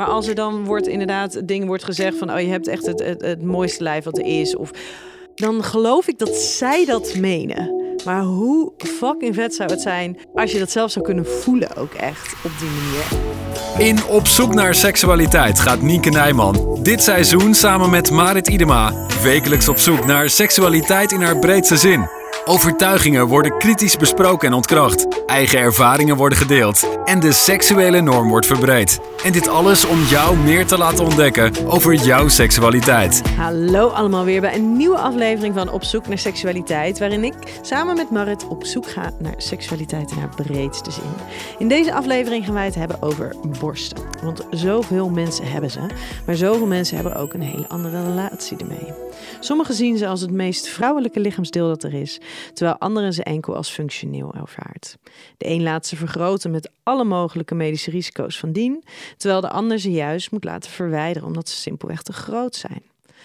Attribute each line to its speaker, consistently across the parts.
Speaker 1: Maar als er dan wordt inderdaad dingen wordt gezegd van oh je hebt echt het, het, mooiste lijf wat er is of dan geloof ik dat zij dat menen. Maar hoe fucking vet zou het zijn als je dat zelf zou kunnen voelen ook echt op die manier.
Speaker 2: In Op zoek naar seksualiteit gaat Nienke Nijman dit seizoen samen met Marit Idema wekelijks op zoek naar seksualiteit in haar breedste zin. Overtuigingen worden kritisch besproken en ontkracht. Eigen ervaringen worden gedeeld. En de seksuele norm wordt verbreed. En dit alles om jou meer te laten ontdekken over jouw seksualiteit.
Speaker 1: Hallo allemaal weer bij een nieuwe aflevering van Op zoek naar seksualiteit. Waarin ik samen met Marit op zoek ga naar seksualiteit in haar breedste zin. In deze aflevering gaan wij het hebben over borsten. Want zoveel mensen hebben ze. Maar zoveel mensen hebben ook een hele andere relatie ermee. Sommigen zien ze als het meest vrouwelijke lichaamsdeel dat er is, terwijl anderen ze enkel als functioneel ervaart. De een laat ze vergroten met alle mogelijke medische risico's van dien, terwijl de ander ze juist moet laten verwijderen omdat ze simpelweg te groot zijn.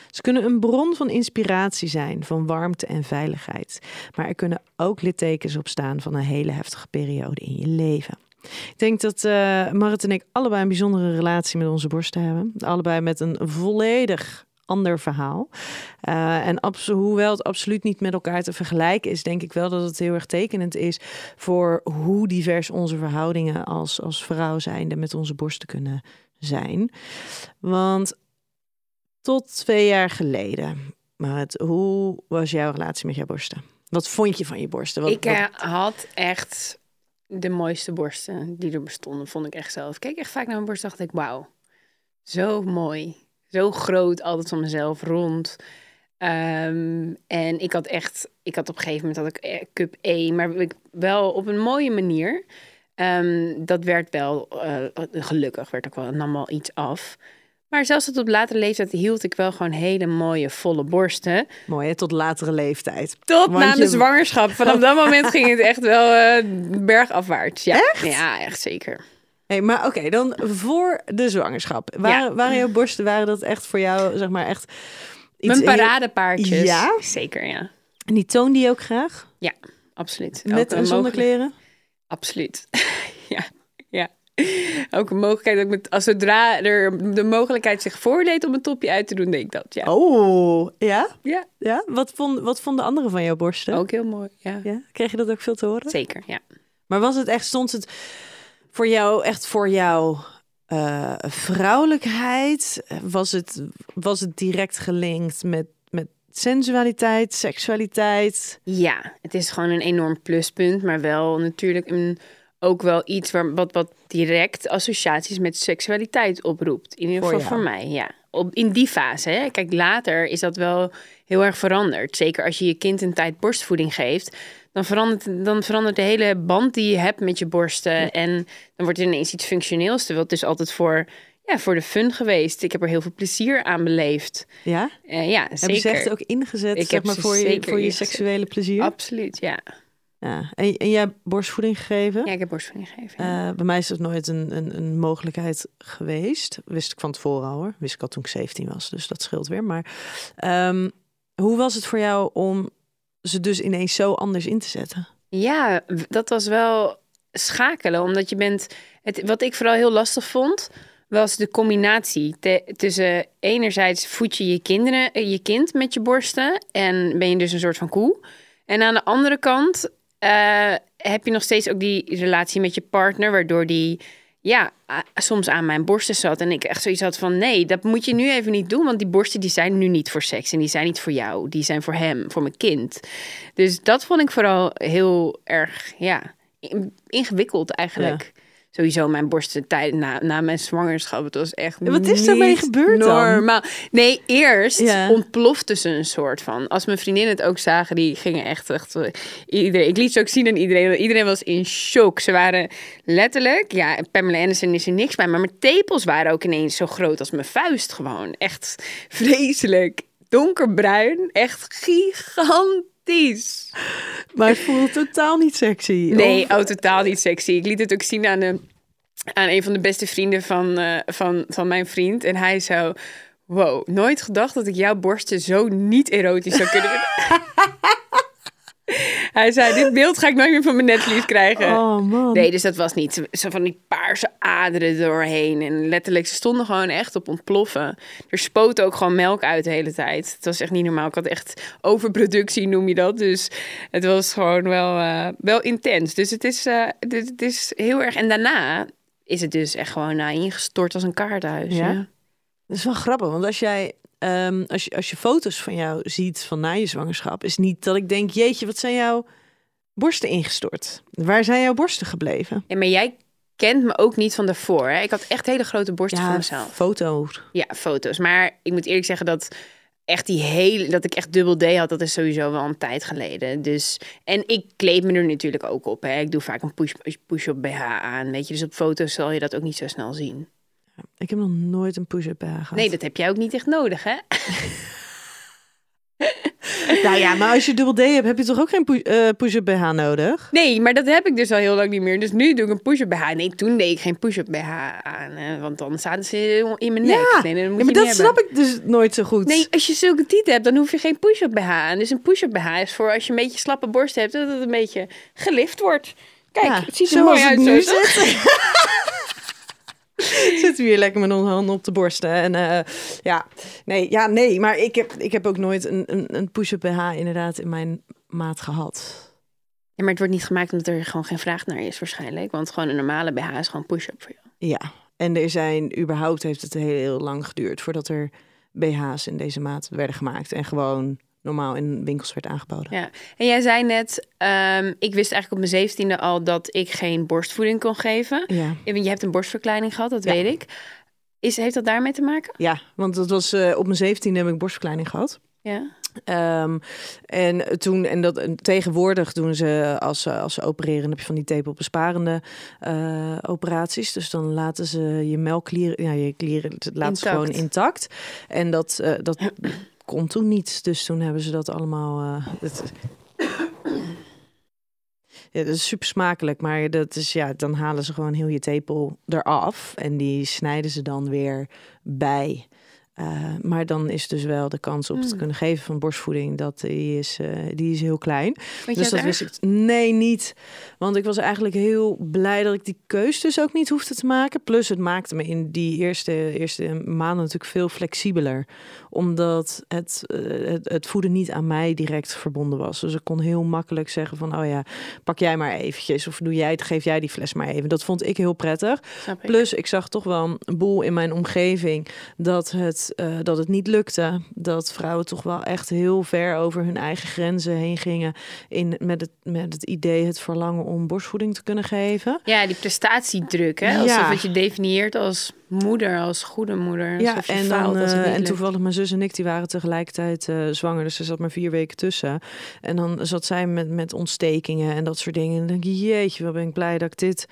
Speaker 1: Ze kunnen een bron van inspiratie zijn, van warmte en veiligheid, maar er kunnen ook littekens op staan van een hele heftige periode in je leven. Ik denk dat uh, Marit en ik allebei een bijzondere relatie met onze borsten hebben. Allebei met een volledig ander verhaal. Uh, en hoewel het absoluut niet met elkaar te vergelijken is, denk ik wel dat het heel erg tekenend is voor hoe divers onze verhoudingen als, als vrouw zijnde met onze borsten kunnen zijn. Want tot twee jaar geleden, maar het, hoe was jouw relatie met jouw borsten? Wat vond je van je borsten? Wat,
Speaker 3: ik uh, had echt de mooiste borsten die er bestonden, vond ik echt zelf. Ik keek echt vaak naar mijn borst dacht ik, wauw, zo mooi zo groot, altijd van mezelf rond. Ehm, en ik had echt, ik had op een gegeven moment had ik eh, cup E, maar ik, wel op een mooie manier. Um, dat werd wel, uh, gelukkig werd ook wel, nam wel iets af. Maar zelfs tot op latere leeftijd hield ik wel gewoon hele mooie, volle borsten.
Speaker 1: Mooi, hè? tot latere leeftijd.
Speaker 3: Tot na de zwangerschap. Vanaf dat moment ging het echt wel uh, bergafwaarts. Ja.
Speaker 1: Echt?
Speaker 3: Ja, echt zeker.
Speaker 1: Hey, maar oké, dan voor de zwangerschap. Waren, waren jouw borsten, waren dat echt voor jou, zeg maar, echt...
Speaker 3: Iets Mijn paradepaardjes.
Speaker 1: Ja?
Speaker 3: Zeker, ja.
Speaker 1: En die toonde je ook graag?
Speaker 3: Ja, absoluut.
Speaker 1: Met en zonder kleren?
Speaker 3: Absoluut. ja, ja. Ook een mogelijkheid dat ik met, als zodra er de mogelijkheid zich voordeed om een topje uit te doen, deed ik dat. Ja.
Speaker 1: Oh, ja?
Speaker 3: Ja.
Speaker 1: ja? Wat, vond, wat vonden anderen van jouw borsten?
Speaker 3: Ook heel mooi, ja.
Speaker 1: ja. Kreeg je dat ook veel te horen?
Speaker 3: Zeker, ja.
Speaker 1: Maar was het echt, stond het voor jou, echt voor jou uh, vrouwelijkheid? Was het, was het direct gelinkt met, met sensualiteit, seksualiteit?
Speaker 3: Ja, het is gewoon een enorm pluspunt, maar wel natuurlijk een, ook wel iets waar, wat, wat direct associaties met seksualiteit oproept. In ieder geval voor, mij, ja. Op, in die fase. Hè. Kijk, later is dat wel heel erg veranderd. Zeker als je je kind een tijd borstvoeding geeft dan verandert, dan verandert de hele band die je hebt met je borsten. En dan wordt het ineens iets functioneels. Terwijl het is altijd voor, ja, voor de fun geweest. Ik heb er heel veel plezier aan beleefd.
Speaker 1: Ja?
Speaker 3: Uh, ja, zeker.
Speaker 1: Heb je ze echt ook ingezet ik zeg maar, voor, je, voor je seksuele plezier?
Speaker 3: Absoluut, ja.
Speaker 1: Ja. En, en jij hebt borstvoeding gegeven?
Speaker 3: Ja, ik heb borstvoeding gegeven.
Speaker 1: Uh, bij mij is dat nooit een, een, een, mogelijkheid geweest. Wist ik van tevoren al hoor. Wist ik al toen ik 17 was, dus dat scheelt weer. Maar um, hoe was het voor jou om ze dus ineens zo anders in te zetten?
Speaker 3: Ja, dat was wel schakelen. Omdat je bent. Het, wat ik vooral heel lastig vond, was de combinatie tussen enerzijds voed je je kinderen, eh, je kind met je borsten en ben je dus een soort van koe. En aan de andere kant uh, heb je nog steeds ook die relatie met je partner, waardoor die ja, soms aan mijn borsten zat. En ik echt zoiets had van, nee, dat moet je nu even niet doen. Want die borsten die zijn nu niet voor seks. En die zijn niet voor jou. Die zijn voor hem, voor mijn kind. Dus dat vond ik vooral heel erg, ja, in- ingewikkeld eigenlijk. Sowieso mijn borsten tijd na, na mijn zwangerschap. Het was echt
Speaker 1: wat is daarmee gebeurd dan?
Speaker 3: normaal. Nee, eerst
Speaker 1: Ja.
Speaker 3: ontplofte ze een soort van. Als mijn vriendinnen het ook zagen, die gingen echt... echt iedereen, ik liet ze ook zien aan iedereen. Iedereen was in shock. Ze waren letterlijk... Ja, Pamela Anderson is er niks bij. Maar mijn tepels waren ook ineens zo groot als mijn vuist gewoon. Echt vreselijk. Donkerbruin. Echt gigantisch.
Speaker 1: Maar het voelde totaal niet sexy.
Speaker 3: Nee,
Speaker 1: Of-
Speaker 3: oh, totaal niet sexy. Ik liet het ook zien aan een, aan een van de beste vrienden van, eh, van, van mijn vriend. En hij zo... Wow, nooit gedacht dat ik jouw borsten zo niet erotisch zou kunnen. hij zei, dit beeld ga ik nooit meer van mijn netvlies krijgen.
Speaker 1: Oh man.
Speaker 3: Nee, dus dat was niet zo van die paarse aderen doorheen. En letterlijk, ze stonden gewoon echt op ontploffen. Er spoot ook gewoon melk uit de hele tijd. Het was echt niet normaal. Ik had echt overproductie, noem je dat. Dus het was gewoon wel, eh, wel intens. Dus het is, eh, dit- het is heel erg... En daarna is het dus echt gewoon nou, ingestort als een kaarthuis.
Speaker 1: Ja?
Speaker 3: Ja?
Speaker 1: Dat is wel grappig, want als jij ehm, als, je, als je foto's van jou ziet van na je zwangerschap, is niet dat ik denk, jeetje, wat zijn jouw borsten ingestort? Waar zijn jouw borsten gebleven?
Speaker 3: Ja, maar jij kent me ook niet van daarvoor. Hè? Ik had echt hele grote borsten voor mezelf.
Speaker 1: foto's.
Speaker 3: Ja, foto's. Maar ik moet eerlijk zeggen dat echt die hele, dat ik echt dubbel D had, dat is sowieso wel een tijd geleden. Dus, en ik kleed me er natuurlijk ook op. Hè. Ik doe vaak een push, push-up BH aan, weet je. Dus op foto's zal je dat ook niet zo snel zien.
Speaker 1: Ik heb nog nooit een push-up BH gehad.
Speaker 3: Nee, dat heb jij ook niet echt nodig, hè?
Speaker 1: Nou ja, maar als je dubbel D hebt, heb je toch ook geen eh, push-up BH nodig?
Speaker 3: Nee, maar dat heb ik dus al heel lang niet meer. Dus nu doe ik een push-up BH. Nee, toen deed ik geen push-up BH aan, hè, want dan zaten ze in mijn nek.
Speaker 1: Ja,
Speaker 3: nee, dat moet
Speaker 1: Ja, maar dat snap ik dus nooit zo goed.
Speaker 3: Nee, als je zulke tieten hebt, dan hoef je geen push-up BH aan. Dus een push-up BH is voor als je een beetje slappe borst hebt, dat het een beetje gelift wordt. Kijk,
Speaker 1: Ja,
Speaker 3: het ziet er mooi uit. zo.
Speaker 1: Zitten we hier lekker met onze handen op de borsten. En eh, ja, nee, ja, nee, maar ik heb, ik heb ook nooit een, een, een push-up BH inderdaad in mijn maat gehad.
Speaker 3: Ja, maar het wordt niet gemaakt omdat er gewoon geen vraag naar is waarschijnlijk. Want gewoon een normale BH is gewoon push-up voor jou.
Speaker 1: Ja, en er zijn überhaupt heeft het heel, heel lang geduurd voordat er BH's in deze maat werden gemaakt en gewoon normaal in winkels werd aangeboden.
Speaker 3: Ja. En jij zei net, ehm, ik wist eigenlijk op mijn zeventiende al dat ik geen borstvoeding kon geven.
Speaker 1: Ja,
Speaker 3: je hebt een borstverkleining gehad, dat
Speaker 1: Ja.
Speaker 3: weet ik. Is, heeft dat daarmee te maken?
Speaker 1: ja want dat was eh, op mijn 17 heb ik borstverkleining gehad.
Speaker 3: Ja.
Speaker 1: Ehm, en toen, en dat en tegenwoordig doen ze als ze, als ze opereren, heb je van die tepelbesparende eh operaties. Dus dan laten ze je melkklieren, ja, je klieren laten ze
Speaker 3: Intact.
Speaker 1: gewoon intact. En dat, eh, dat kon toen niet. Dus toen hebben ze dat allemaal. eh, het, ja, dat is super smakelijk, maar dat is ja, dan halen ze gewoon heel je tepel eraf en die snijden ze dan weer bij. Eh, maar dan is dus wel de kans op het
Speaker 3: Hmm.
Speaker 1: kunnen geven van borstvoeding, dat die is, eh, die is heel klein. Dus dat wist ik. Nee, niet. Want ik was eigenlijk heel blij dat ik die keus dus ook niet hoefde te maken. Plus het maakte me in die eerste, eerste maanden natuurlijk veel flexibeler. Omdat het, eh, het, het voeden niet aan mij direct verbonden was. Dus ik kon heel makkelijk zeggen van, oh ja, pak jij maar eventjes. Of doe jij het, geef jij die fles maar even. Dat vond ik heel prettig.
Speaker 3: Ik.
Speaker 1: Plus, ik zag toch wel een boel in mijn omgeving dat het, eh, dat het niet lukte. Dat vrouwen toch wel echt heel ver over hun eigen grenzen heen gingen. In, met, het, met het idee, het verlangen om borstvoeding te kunnen geven.
Speaker 3: Ja, die prestatiedruk, hè? Alsof
Speaker 1: Ja.
Speaker 3: het je definieert als moeder, als goede moeder.
Speaker 1: Ja, en,
Speaker 3: faalt
Speaker 1: dan, eh, en toevallig mijn zus en ik, die waren tegelijkertijd eh, zwanger. Dus er zat maar vier weken tussen. En dan zat zij met, met ontstekingen en dat soort dingen. En dan denk je, jeetje, wat ben ik blij dat ik dit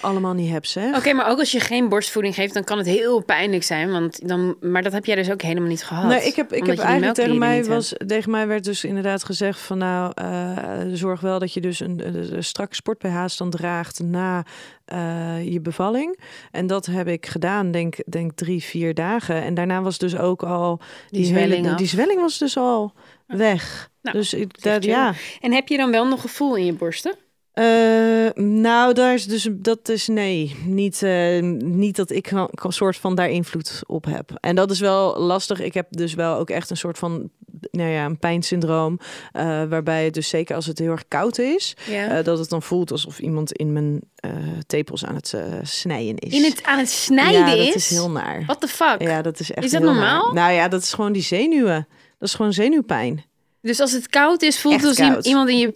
Speaker 1: allemaal niet heb, zeg.
Speaker 3: Oké, maar ook als je geen borstvoeding geeft, dan kan het heel pijnlijk zijn. Want dan, maar dat heb jij dus ook helemaal niet gehad.
Speaker 1: Nee, ik heb, ik heb eigenlijk tegen mij, was, tegen mij werd dus inderdaad gezegd van nou, eh, zorg wel dat je dus een, een, een strak sport dan draagt na eh, je bevalling. En dat heb ik gedaan, denk, denk drie, vier dagen. En daarna was dus ook al
Speaker 3: Die zwelling
Speaker 1: hele, die zwelling was dus al weg.
Speaker 3: Nou,
Speaker 1: dus ik, dat, ja.
Speaker 3: En heb je dan wel nog gevoel in je borsten?
Speaker 1: Eh, nou, daar is dus dat is nee, niet, eh, niet dat ik een soort van daar invloed op heb. En dat is wel lastig. Ik heb dus wel ook echt een soort van nou ja, een pijnsyndroom. eh, waarbij het dus zeker als het heel erg koud is,
Speaker 3: Ja.
Speaker 1: dat het dan voelt alsof iemand in mijn tepels aan het snijden is.
Speaker 3: In het, aan het snijden
Speaker 1: ja,
Speaker 3: is?
Speaker 1: dat is heel naar.
Speaker 3: What the fuck?
Speaker 1: Ja, dat is echt
Speaker 3: Is dat normaal?
Speaker 1: naar. Nou ja, dat is gewoon die zenuwen. Dat is gewoon zenuwpijn.
Speaker 3: Dus als het koud is, voelt het als
Speaker 1: koud.
Speaker 3: iemand in je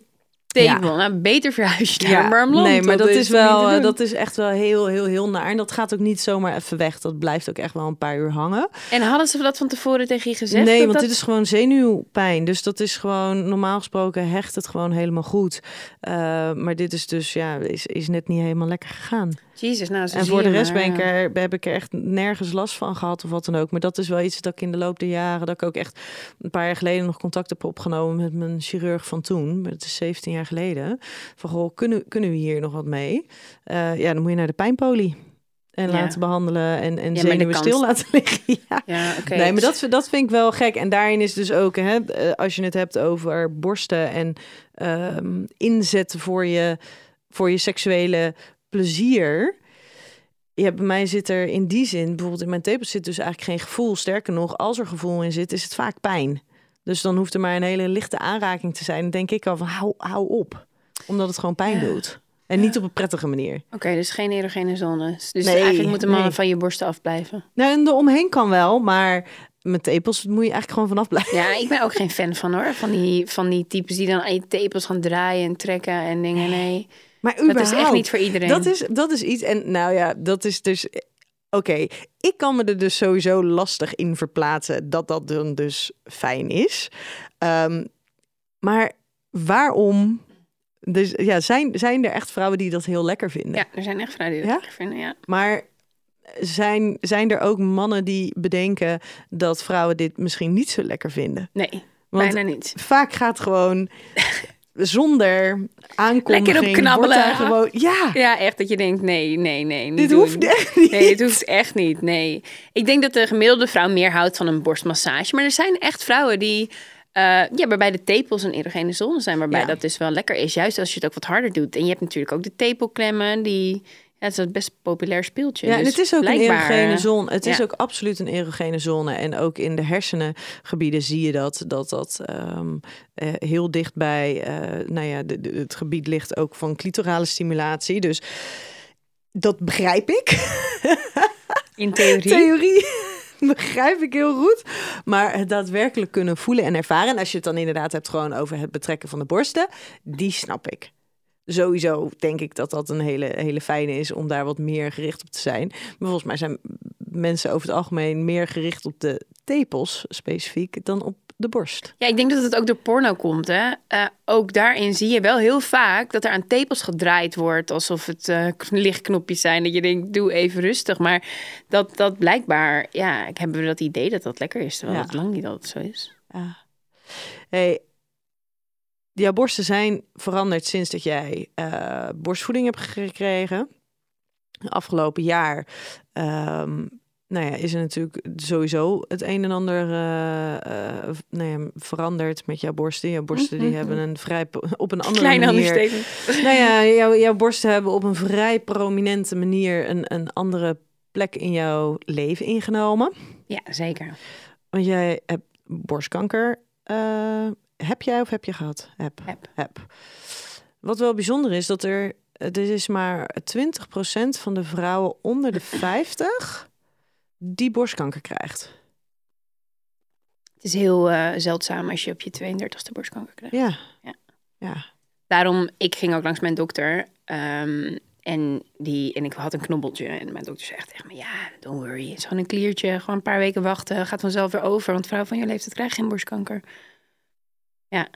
Speaker 3: tepel. Nou, beter verhuis je naar een warm land.
Speaker 1: nee, maar dat is wel, eh, dat is echt wel heel, heel, heel naar. En dat gaat ook niet zomaar even weg. Dat blijft ook echt wel een paar uur hangen.
Speaker 3: En hadden ze dat van tevoren tegen je gezegd?
Speaker 1: nee, want
Speaker 3: dat-
Speaker 1: dit is gewoon zenuwpijn. Dus dat is gewoon, normaal gesproken hecht het gewoon helemaal goed. Eh, maar dit is dus, ja, is, is net niet helemaal lekker gegaan.
Speaker 3: Jezus, nou,
Speaker 1: En voor de rest
Speaker 3: maar,
Speaker 1: ben ik,
Speaker 3: ja.
Speaker 1: er, heb ik er echt nergens last van gehad of wat dan ook. Maar dat is wel iets dat ik in de loop der jaren, dat ik ook echt een paar jaar geleden nog contact heb opgenomen met mijn chirurg van toen. Maar het is 17 jaar geleden. Van goh, kunnen, kunnen we hier nog wat mee? Eh, ja, dan moet je naar de pijnpolie. En
Speaker 3: Ja.
Speaker 1: laten behandelen en, en zenuwen stil laten liggen. Ja.
Speaker 3: Ja, oké.
Speaker 1: Nee, maar dat, dat vind ik wel gek. En daarin is dus ook, hè, eh, als je het hebt over borsten en ehm, inzetten voor je, voor je seksuele plezier. Ja, bij mij zit er in die zin, bijvoorbeeld in mijn tepels zit dus eigenlijk geen gevoel. Sterker nog, als er gevoel in zit, is het vaak pijn. Dus dan hoeft er maar een hele lichte aanraking te zijn. Dan denk ik al van, hou, hou op. Omdat het gewoon pijn doet. En niet op een prettige manier.
Speaker 3: Oké, dus geen erogene zones. Dus
Speaker 1: Nee,
Speaker 3: eigenlijk moeten mannen
Speaker 1: nee.
Speaker 3: van je borsten afblijven.
Speaker 1: Nou, en eromheen kan wel, maar met tepels moet je eigenlijk gewoon vanaf blijven.
Speaker 3: Ja, ik ben ook geen fan van hoor. Van die, van die types die dan aan je tepels gaan draaien en trekken en dingen. Nee,
Speaker 1: Maar
Speaker 3: dat is echt
Speaker 1: überhaupt.
Speaker 3: niet voor iedereen.
Speaker 1: Dat is, dat is iets. En nou ja, dat is dus. Oké, ik kan me er dus sowieso lastig in verplaatsen dat dat dan dus fijn is. Ehm, maar waarom? Dus ja, zijn, zijn er echt vrouwen die dat heel lekker vinden?
Speaker 3: Ja, er zijn echt vrouwen die dat
Speaker 1: Ja?
Speaker 3: lekker vinden, ja.
Speaker 1: Maar zijn, zijn er ook mannen die bedenken dat vrouwen dit misschien niet zo lekker vinden?
Speaker 3: Nee,
Speaker 1: Want
Speaker 3: bijna niet.
Speaker 1: vaak gaat gewoon zonder aankondiging.
Speaker 3: Lekker op knabbelen.
Speaker 1: gewoon, ja,
Speaker 3: Ja, echt dat je denkt, nee, nee, nee. Niet
Speaker 1: dit
Speaker 3: doen.
Speaker 1: hoeft echt niet.
Speaker 3: Nee, het hoeft echt niet. Nee. Ik denk dat de gemiddelde vrouw meer houdt van een borstmassage. Maar er zijn echt vrouwen die. eh, ja, waarbij de tepels een erogene zone zijn. Waarbij
Speaker 1: Ja.
Speaker 3: dat dus wel lekker is. Juist als je het ook wat harder doet. En je hebt natuurlijk ook de tepelklemmen. Die, ja, het is een best populair speeltje.
Speaker 1: Ja, en
Speaker 3: Dus
Speaker 1: het is ook een erogene zone. Het is ook absoluut een erogene zone. En ook in de hersenengebieden zie je dat dat, dat ehm, eh, heel dichtbij, eh nou ja, de, de- het gebied ligt ook van clitorale stimulatie. Dus dat begrijp ik.
Speaker 3: In theorie.
Speaker 1: Theorie begrijp ik heel goed. Maar het daadwerkelijk kunnen voelen en ervaren. En als je het dan inderdaad hebt gewoon over het betrekken van de borsten, die snap ik. Sowieso denk ik dat dat een hele, hele fijne is om daar wat meer gericht op te zijn. Maar volgens mij zijn mensen over het algemeen meer gericht op de tepels specifiek dan op de borst.
Speaker 3: Ja, ik denk dat het ook door porno komt. Hè? Eh, ook daarin zie je wel heel vaak dat er aan tepels gedraaid wordt. Alsof het eh, lichtknopjes zijn. Dat je denkt, doe even rustig. Maar dat, dat blijkbaar, ja, ik heb dat idee dat dat lekker is. Terwijl
Speaker 1: Ja.
Speaker 3: het lang niet altijd zo is.
Speaker 1: Ja. Hey, jouw borsten zijn veranderd sinds dat jij eh, borstvoeding hebt gekregen. Afgelopen jaar ehm, nou ja, is er natuurlijk sowieso het een en ander eh, eh, nou ja, veranderd met jouw borsten. Jouw borsten die hebben een vrij op een andere
Speaker 3: Kleine
Speaker 1: manier. Nou ja, jouw, jouw borsten hebben op een vrij prominente manier een, een andere plek in jouw leven ingenomen.
Speaker 3: Ja, zeker.
Speaker 1: Want jij hebt borstkanker. Heb jij of heb je gehad? Heb.
Speaker 3: Heb.
Speaker 1: heb. Wat wel bijzonder is, dat er... Het is maar 20% van de vrouwen onder de 50 die borstkanker krijgt.
Speaker 3: Het is heel eh, zeldzaam als je op je 32e borstkanker krijgt.
Speaker 1: Ja.
Speaker 3: Ja.
Speaker 1: Ja.
Speaker 3: Daarom, ik ging ook langs mijn dokter. ehm, en, die, en ik had een knobbeltje. En mijn dokter zei echt tegen me, ja, don't worry. Het is gewoon een kliertje. Gewoon een paar weken wachten. Gaat vanzelf weer over. Want vrouw van je leeftijd krijgt geen borstkanker. Ja,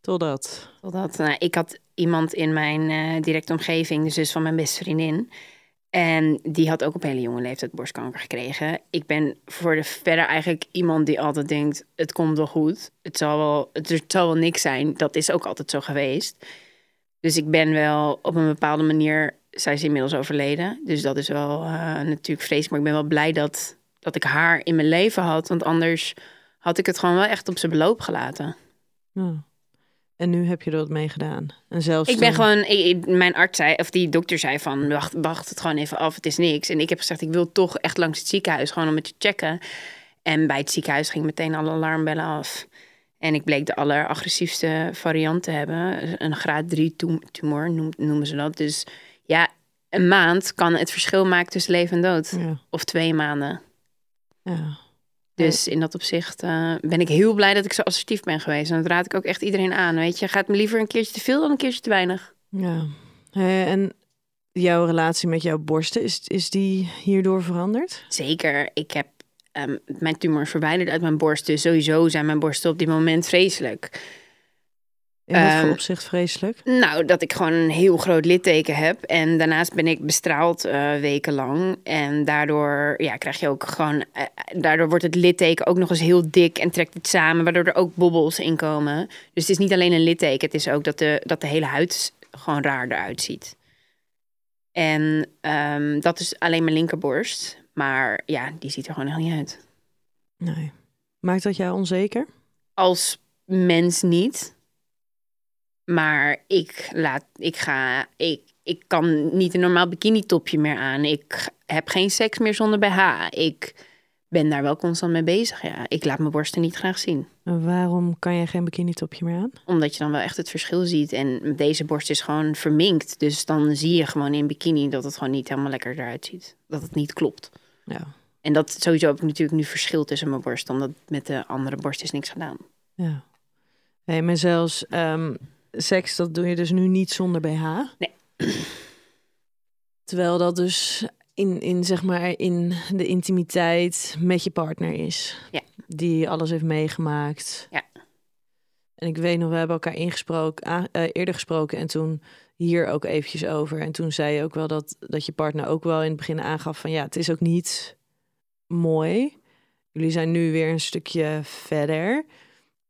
Speaker 1: Totdat.
Speaker 3: totdat... Nou, ik had iemand in mijn eh, directe omgeving. De zus van mijn beste vriendin. En die had ook op hele jonge leeftijd borstkanker gekregen. Ik ben voor de verder eigenlijk iemand die altijd denkt... het komt wel goed. Het zal wel, het, het zal wel niks zijn. Dat is ook altijd zo geweest. Dus ik ben wel op een bepaalde manier... Zij is inmiddels overleden. Dus dat is wel eh, natuurlijk vreselijk. Maar ik ben wel blij dat, dat ik haar in mijn leven had. Want anders had ik het gewoon wel echt op zijn beloop gelaten.
Speaker 1: Ja. En nu heb je er wat mee gedaan. En zelfs
Speaker 3: Ik ben
Speaker 1: toen-
Speaker 3: gewoon, ik- mijn arts zei, of die dokter zei van, wacht, wacht het gewoon even af, het is niks. En ik heb gezegd, ik wil toch echt langs het ziekenhuis, gewoon om het te checken. En bij het ziekenhuis ging meteen alle alarmbellen af. En ik bleek de alleragressiefste variant te hebben. Een graad 3 tum- tumor noem- noemen ze dat. Dus ja, een maand kan het verschil maken tussen leven en dood.
Speaker 1: Ja.
Speaker 3: Of twee maanden.
Speaker 1: ja.
Speaker 3: Dus in dat opzicht eh, ben ik heel blij dat ik zo assertief ben geweest. En dat raad ik ook echt iedereen aan. Weet je, gaat me liever een keertje te veel dan een keertje te weinig.
Speaker 1: ja. En jouw relatie met jouw borsten, is, is die hierdoor veranderd?
Speaker 3: Zeker, ik heb ehm, mijn tumor verwijderd uit mijn borst. Dus sowieso zijn mijn borsten op dit moment vreselijk.
Speaker 1: In wat voor
Speaker 3: Ehm,
Speaker 1: opzicht vreselijk?
Speaker 3: Nou, dat ik gewoon een heel groot litteken heb. En daarnaast ben ik bestraald eh, wekenlang. En daardoor ja, krijg je ook gewoon... eh, daardoor wordt het litteken ook nog eens heel dik en trekt het samen. Waardoor er ook bobbels in komen. Dus het is niet alleen een litteken. Het is ook dat de, dat de hele huid gewoon raar eruit ziet. En ehm, dat is alleen mijn linkerborst. Maar ja, die ziet er gewoon nog niet uit.
Speaker 1: Nee. Maakt dat jou onzeker?
Speaker 3: als mens niet. Maar ik laat, ik ga, ik, ik kan niet een normaal bikini topje meer aan. Ik heb geen seks meer zonder BH. Ik ben daar wel constant mee bezig. Ja, ik laat mijn borsten niet graag zien.
Speaker 1: En waarom kan je geen bikini topje meer aan?
Speaker 3: Omdat je dan wel echt het verschil ziet. En deze borst is gewoon verminkt. Dus dan zie je gewoon in bikini dat het gewoon niet helemaal lekker eruit ziet. Dat het niet klopt.
Speaker 1: Ja.
Speaker 3: En dat sowieso heb ik natuurlijk nu verschil tussen mijn borst. Omdat met de andere borst is niks gedaan.
Speaker 1: Ja. Hey, maar zelfs ehm, seks, dat doe je dus nu niet zonder BH.
Speaker 3: Nee.
Speaker 1: Terwijl dat dus in, in, zeg maar, in de intimiteit met je partner is.
Speaker 3: Ja.
Speaker 1: Die alles heeft meegemaakt.
Speaker 3: Ja.
Speaker 1: En ik weet nog, we hebben elkaar ingesproken, a- eh, eerder gesproken en toen hier ook eventjes over. En toen zei je ook wel dat, dat je partner ook wel in het begin aangaf van ja, het is ook niet mooi. Jullie zijn nu weer een stukje verder.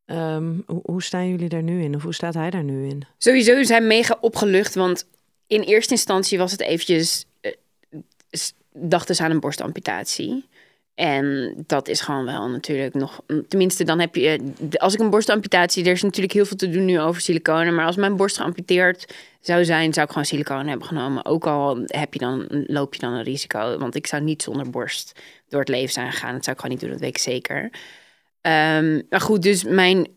Speaker 1: Ehm, hoe, staan jullie daar nu in? Of hoe staat hij daar nu in?
Speaker 3: Sowieso zijn we mega opgelucht, want in eerste instantie was het eventjes, eh, s- dachten ze aan een borstamputatie. En dat is gewoon wel natuurlijk nog, tenminste dan heb je, als ik een borstamputatie, er is natuurlijk heel veel te doen nu over siliconen, maar als mijn borst geamputeerd zou zijn, zou ik gewoon siliconen hebben genomen. Ook al heb je dan, loop je dan een risico, want ik zou niet zonder borst door het leven zijn gegaan. Dat zou ik gewoon niet doen, dat weet ik zeker. Ehm, maar goed, dus mijn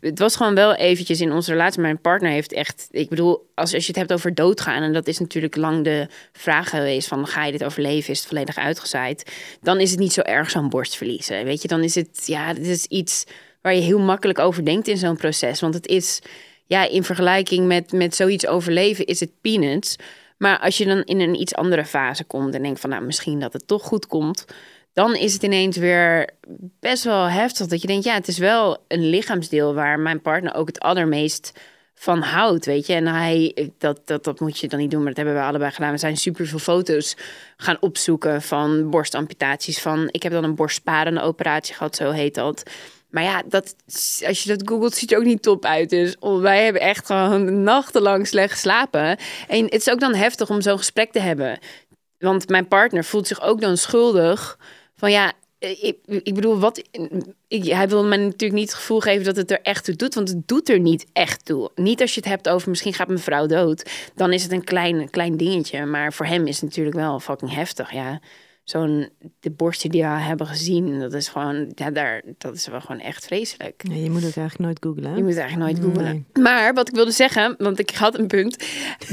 Speaker 3: het was gewoon wel eventjes in onze relatie. Mijn partner heeft echt, ik bedoel, als, als je het hebt over doodgaan, en dat is natuurlijk lang de vraag geweest van ga je dit overleven, is het volledig uitgezaaid, dan is het niet zo erg zo'n borst verliezen. Weet je, dan is het, ja, dit is iets waar je heel makkelijk over denkt in zo'n proces. Want het is, ja, in vergelijking met, met zoiets overleven, is het peanuts. Maar als je dan in een iets andere fase komt en denkt van, nou, misschien dat het toch goed komt, dan is het ineens weer best wel heftig. Dat je denkt, ja, het is wel een lichaamsdeel waar mijn partner ook het allermeest van houdt, weet je. En hij, dat, dat, dat moet je dan niet doen, maar dat hebben we allebei gedaan. We zijn super veel foto's gaan opzoeken van borstamputaties. Van, ik heb dan een borstsparende operatie gehad, zo heet dat. Maar ja, dat, als je dat googelt, ziet er ook niet top uit. Dus wij hebben echt gewoon nachtenlang slecht geslapen. En het is ook dan heftig om zo'n gesprek te hebben. Want mijn partner voelt zich ook dan schuldig. Van ja, ik, ik bedoel, wat, ik, hij wil me natuurlijk niet het gevoel geven dat het er echt toe doet. Want het doet er niet echt toe. Niet als je het hebt over misschien gaat mijn vrouw dood. Dan is het een klein, klein dingetje. Maar voor hem is het natuurlijk wel fucking heftig. Ja, zo'n de borsten die we hebben gezien, dat is gewoon, ja, daar, dat is wel gewoon echt vreselijk.
Speaker 1: Nee, je moet het eigenlijk nooit googlen.
Speaker 3: Je moet het eigenlijk nooit googlen.
Speaker 1: Nee.
Speaker 3: Maar wat ik wilde zeggen, want ik had een punt.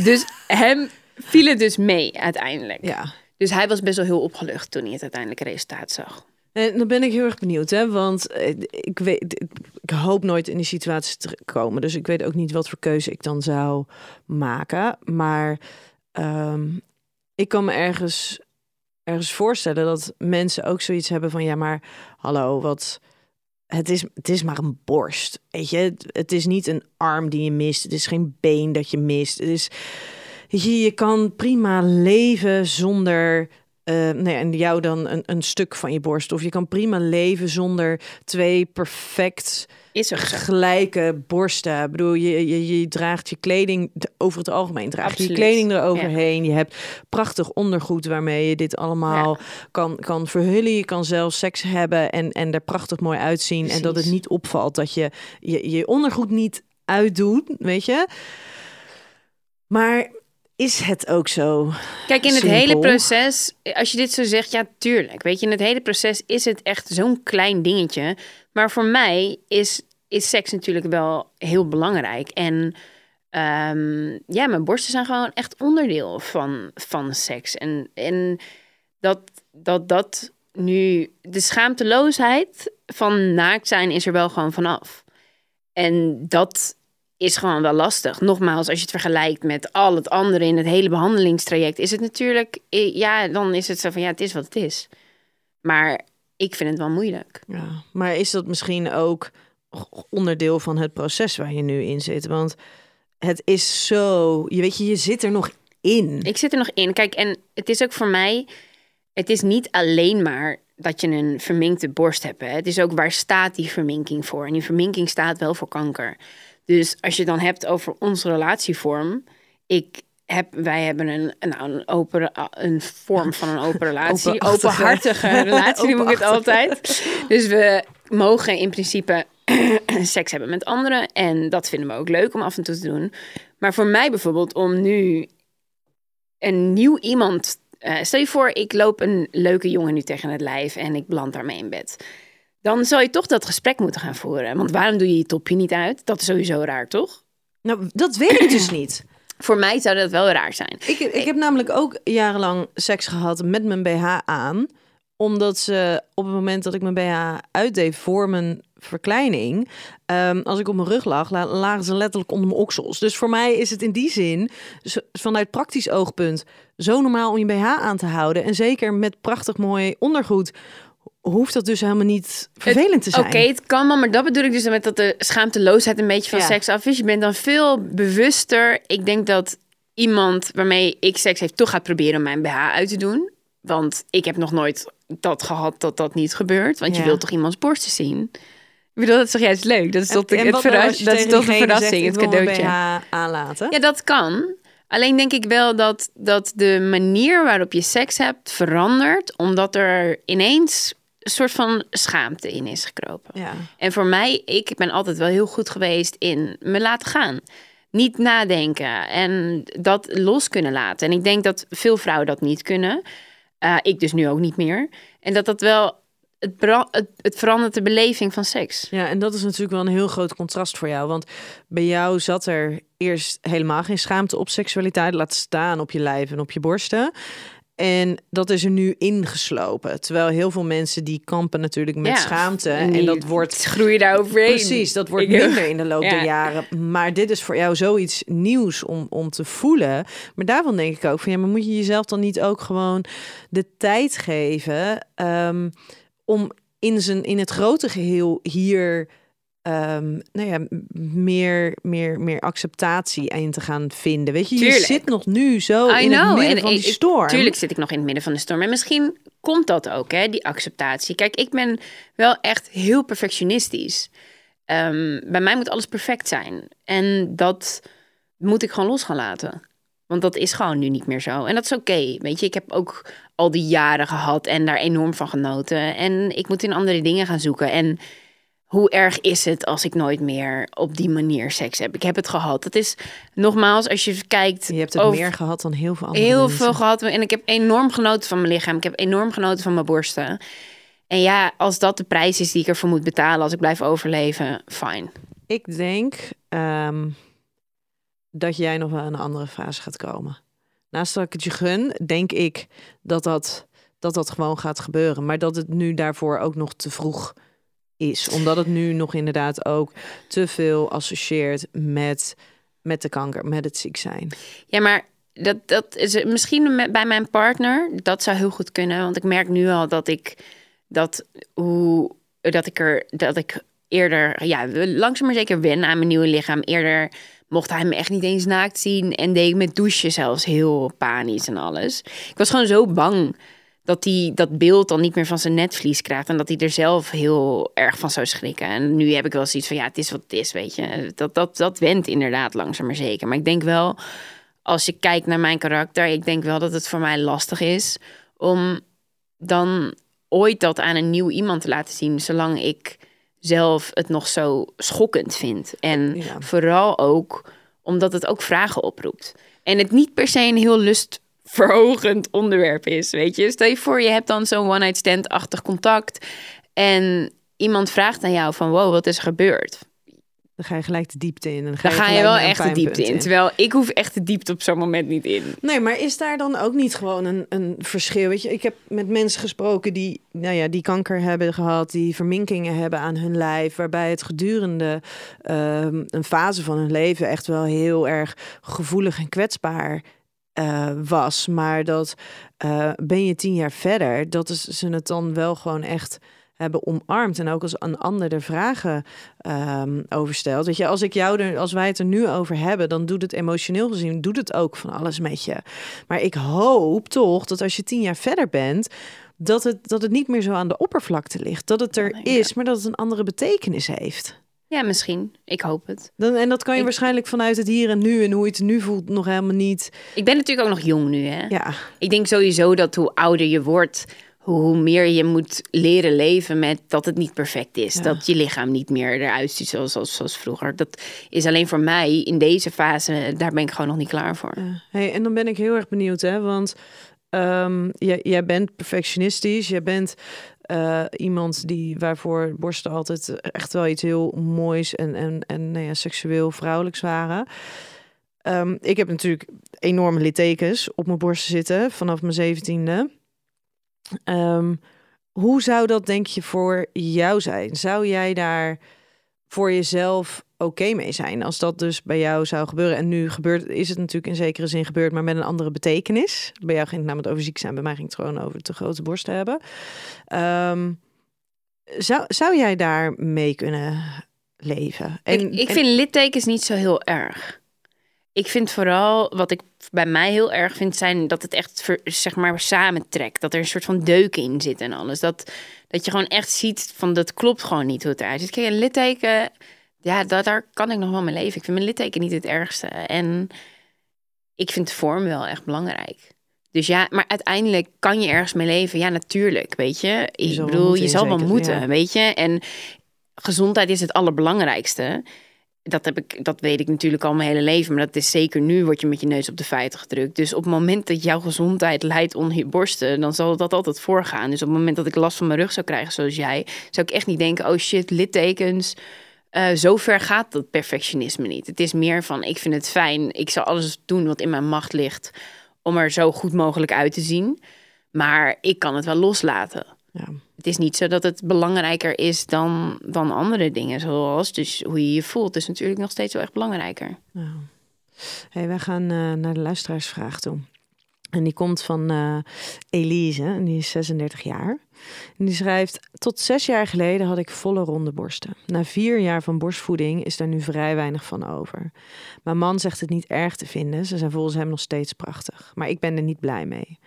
Speaker 3: Dus hem viel het dus mee uiteindelijk.
Speaker 1: Ja.
Speaker 3: Dus hij was best wel heel opgelucht toen hij het uiteindelijke resultaat zag.
Speaker 1: En dan ben ik heel erg benieuwd, hè? Want eh, ik weet, ik hoop nooit in die situatie te komen. Dus ik weet ook niet wat voor keuze ik dan zou maken. Maar ehm, ik kan me ergens, ergens voorstellen dat mensen ook zoiets hebben van: ja, maar hallo, wat. Het is, het is maar een borst. Weet je, het, het is niet een arm die je mist. Het is geen been dat je mist. Het is, weet je, je kan prima leven zonder eh, nee, en jou dan een, een stuk van je borst. Of je kan prima leven zonder twee perfect
Speaker 3: Is zo.
Speaker 1: gelijke borsten. Ik bedoel, je, je, je draagt je kleding over het algemeen. Draag je kleding eroverheen. Je hebt prachtig ondergoed waarmee je dit allemaal kan, kan verhullen. Je kan zelfs seks hebben en, en er prachtig mooi uitzien. En dat het niet opvalt dat je je, je ondergoed niet uitdoet, weet je. Maar is het ook zo?
Speaker 3: Kijk, in het
Speaker 1: Simpel.
Speaker 3: hele proces, als je dit zo zegt, ja, tuurlijk. Weet je, in het hele proces is het echt zo'n klein dingetje. Maar voor mij is is seks natuurlijk wel heel belangrijk. En ehm, ja, mijn borsten zijn gewoon echt onderdeel van, van seks. En, en dat, dat dat nu, de schaamteloosheid van naakt zijn is er wel gewoon vanaf. En dat is gewoon wel lastig. Nogmaals, als je het vergelijkt met al het andere in het hele behandelingstraject, is het natuurlijk, eh, ja, dan is het zo van ja, het is wat het is. Maar ik vind het wel moeilijk.
Speaker 1: Ja, maar is dat misschien ook onderdeel van het proces waar je nu in zit? Want het is zo, je weet je, je zit er nog in.
Speaker 3: Ik zit er nog in. Kijk, en het is ook voor mij, het is niet alleen maar dat je een verminkte borst hebt. Hè. Het is ook waar staat die verminking voor? En die verminking staat wel voor kanker. Dus als je dan hebt over onze relatievorm, ik heb, wij hebben een, nou, een, open, een vorm van een open relatie. Openhartige relatie noem ik het altijd. Dus we mogen in principe seks hebben met anderen. En dat vinden we ook leuk om af en toe te doen. Maar voor mij bijvoorbeeld om nu een nieuw iemand... Uh, stel je voor, ik loop een leuke jongen nu tegen het lijf en ik beland daarmee in bed. Dan zou je toch dat gesprek moeten gaan voeren. Want waarom doe je je topje niet uit? Dat is sowieso raar, toch?
Speaker 1: Nou, dat weet ik dus niet.
Speaker 3: Voor mij zou dat wel raar zijn.
Speaker 1: Ik, ik heb namelijk ook jarenlang seks gehad met mijn BH aan. Omdat ze op het moment dat ik mijn BH uitdeed voor mijn verkleining. Um, als ik op mijn rug lag, lagen ze letterlijk onder mijn oksels. Dus voor mij is het in die zin, vanuit praktisch oogpunt, zo normaal om je BH aan te houden. En zeker met prachtig mooi ondergoed hoeft dat dus helemaal niet vervelend te zijn.
Speaker 3: Oké, het kan wel, maar dat bedoel ik dus met dat de schaamteloosheid een beetje van seks af is. Je bent dan veel bewuster. Ik denk dat iemand waarmee ik seks heeft toch gaat proberen om mijn BH uit te doen. Want ik heb nog nooit dat gehad dat dat niet gebeurt. Want je wilt toch iemands borsten zien? Ik bedoel, dat is toch juist leuk? Dat is toch, het verras, dat is toch een verrassing, het cadeautje.
Speaker 1: aanlaten?
Speaker 3: Ja, dat kan. Alleen denk ik wel dat, dat de manier waarop je seks hebt verandert. Omdat er ineens een soort van schaamte in is gekropen.
Speaker 1: Ja.
Speaker 3: En voor mij, ik ben altijd wel heel goed geweest in me laten gaan. Niet nadenken en dat los kunnen laten. En ik denk dat veel vrouwen dat niet kunnen. Uh, ik dus nu ook niet meer. En dat dat wel het, het, het, verandert de beleving van seks.
Speaker 1: Ja, en dat is natuurlijk wel een heel groot contrast voor jou. Want bij jou zat er eerst helemaal geen schaamte op seksualiteit. Laat staan op je lijf en op je borsten. En dat is er nu ingeslopen. Terwijl heel veel mensen die kampen natuurlijk met schaamte. En dat wordt.
Speaker 3: Groei daar overheen.
Speaker 1: Precies, dat wordt minder in de loop der jaren. Maar dit is voor jou zoiets nieuws om, om te voelen. Maar daarvan denk ik ook van ja, maar moet je jezelf dan niet ook gewoon de tijd geven um, om in, zijn, in het grote geheel hier um, nou ja, meer, meer, meer acceptatie in te gaan vinden. Weet je, je zit nog nu zo in het midden van die storm.
Speaker 3: Tuurlijk zit ik nog in het midden van de storm. En misschien komt dat ook, hè, die acceptatie. Kijk, ik ben wel echt heel perfectionistisch. Um, bij mij moet alles perfect zijn. En dat moet ik gewoon los gaan laten. Want dat is gewoon nu niet meer zo. En dat is oké. Weet je, ik heb ook al die jaren gehad en daar enorm van genoten. En ik moet in andere dingen gaan zoeken. En hoe erg is het als ik nooit meer op die manier seks heb? Ik heb het gehad. Dat is nogmaals, als je kijkt.
Speaker 1: Je hebt het meer gehad dan heel veel andere
Speaker 3: Heel
Speaker 1: mensen.
Speaker 3: veel gehad. En ik heb enorm genoten van mijn lichaam. Ik heb enorm genoten van mijn borsten. En ja, als dat de prijs is die ik ervoor moet betalen als ik blijf overleven, fijn.
Speaker 1: Ik denk ehm, dat jij nog wel een andere fase gaat komen. Naast dat ik het je gun, denk ik dat dat, dat dat gewoon gaat gebeuren. Maar dat het nu daarvoor ook nog te vroeg is is. Omdat het nu nog inderdaad ook te veel associeert met, met de kanker, met het ziek zijn.
Speaker 3: Ja, maar dat, dat is misschien bij mijn partner. Dat zou heel goed kunnen. Want ik merk nu al dat ik dat hoe dat ik er dat ik eerder ja langzaam maar zeker wen aan mijn nieuwe lichaam. Eerder mocht hij me echt niet eens naakt zien en deed ik met douchen zelfs heel panisch en alles. Ik was gewoon zo bang dat hij dat beeld dan niet meer van zijn netvlies krijgt. En dat hij er zelf heel erg van zou schrikken. En nu heb ik wel zoiets van, ja, het is wat het is, weet je. Dat, dat, dat went inderdaad langzaam maar zeker. Maar ik denk wel, als je kijkt naar mijn karakter... ik denk wel dat het voor mij lastig is om dan ooit dat aan een nieuw iemand te laten zien... zolang ik zelf het nog zo schokkend vind. En vooral ook omdat het ook vragen oproept. En het niet per se een heel lust verhogend onderwerp is, weet je. Stel je voor, je hebt dan zo'n one-night stand-achtig contact... en iemand vraagt aan jou van, wow, wat is er gebeurd?
Speaker 1: Dan ga je gelijk de diepte in. Dan ga
Speaker 3: Dan
Speaker 1: je,
Speaker 3: ga je wel echt de diepte in. Terwijl ik hoef echt de diepte op zo'n moment niet in.
Speaker 1: Nee, maar is daar dan ook niet gewoon een, een verschil? Weet je, ik heb met mensen gesproken die, nou ja, die kanker hebben gehad, die verminkingen hebben aan hun lijf, waarbij het gedurende ehm, een fase van hun leven echt wel heel erg gevoelig en kwetsbaar eh, was. Maar dat eh, ben je tien jaar verder, dat is, ze het dan wel gewoon echt hebben omarmd en ook als een ander er vragen ehm, over stelt. Weet je, als ik jou er, als wij het er nu over hebben, dan doet het emotioneel gezien, doet het ook van alles met je. Maar ik hoop toch dat als je tien jaar verder bent, dat het, dat het niet meer zo aan de oppervlakte ligt. Dat het er is, maar dat het een andere betekenis heeft.
Speaker 3: Ja, misschien. Ik hoop het.
Speaker 1: Dan, en dat kan je
Speaker 3: Ik-
Speaker 1: waarschijnlijk vanuit het hier en nu en hoe je het nu voelt nog helemaal niet.
Speaker 3: Ik ben natuurlijk ook nog jong nu, hè?
Speaker 1: Ja,
Speaker 3: Ik denk sowieso dat hoe ouder je wordt, hoe meer je moet leren leven met dat het niet perfect is.
Speaker 1: Ja.
Speaker 3: Dat je lichaam niet meer eruit ziet zoals, zoals, zoals vroeger. Dat is alleen voor mij in deze fase, daar ben ik gewoon nog niet klaar voor.
Speaker 1: Ja. Hey, en dan ben ik heel erg benieuwd, hè? Want ehm, jij, jij bent perfectionistisch. Jij bent eh, iemand die waarvoor borsten altijd echt wel iets heel moois en, en, en nou ja, seksueel vrouwelijks waren. Ehm, ik heb natuurlijk enorme littekens op mijn borsten zitten vanaf mijn zeventiende. Ehm, hoe zou dat denk je voor jou zijn? Zou jij daar voor jezelf oké mee zijn als dat dus bij jou zou gebeuren? En nu gebeurt, is het natuurlijk in zekere zin gebeurd, maar met een andere betekenis. Bij jou ging het namelijk over ziek zijn, bij mij ging het gewoon over te grote borsten hebben. Ehm, zou, zou jij daar mee kunnen leven?
Speaker 3: ik, ik
Speaker 1: en-
Speaker 3: vind littekens niet zo heel erg. Ik vind vooral, wat ik bij mij heel erg vind, zijn dat het echt zeg maar samentrekt. Dat er een soort van deuk in zit en alles. Dat, dat je gewoon echt ziet van dat klopt gewoon niet hoe het eruit ziet. Kijk, een litteken, ja, dat, daar kan ik nog wel mee leven. Ik vind mijn litteken niet het ergste. En ik vind de vorm wel echt belangrijk. Dus ja, maar uiteindelijk kan je ergens mee leven. Ja, natuurlijk, weet je. Ik bedoel, je zal wel moeten,
Speaker 1: ja.
Speaker 3: weet je. En gezondheid is het allerbelangrijkste. Dat, heb ik, dat weet ik natuurlijk al mijn hele leven. Maar dat is zeker nu, word je met je neus op de feiten gedrukt. Dus op het moment dat jouw gezondheid leidt onder je borsten... dan zal dat altijd voorgaan. Dus op het moment dat ik last van mijn rug zou krijgen, zoals jij... zou ik echt niet denken, oh shit, littekens... Eh, zo ver gaat dat perfectionisme niet. Het is meer van, ik vind het fijn. Ik zal alles doen wat in mijn macht ligt... om er zo goed mogelijk uit te zien. Maar ik kan het wel loslaten.
Speaker 1: Ja.
Speaker 3: Het is niet zo dat het belangrijker is dan, dan andere dingen, zoals dus hoe je je voelt, is natuurlijk nog steeds wel echt belangrijker.
Speaker 1: Nou. Hey, wij gaan eh, naar de luisteraarsvraag toe. En die komt van eh, Elise, en die is 36 jaar. En die schrijft: Tot zes jaar geleden had ik volle ronde borsten. Na vier jaar van borstvoeding is daar nu vrij weinig van over. Mijn man zegt het niet erg te vinden, ze zijn volgens hem nog steeds prachtig. Maar ik ben er niet blij mee.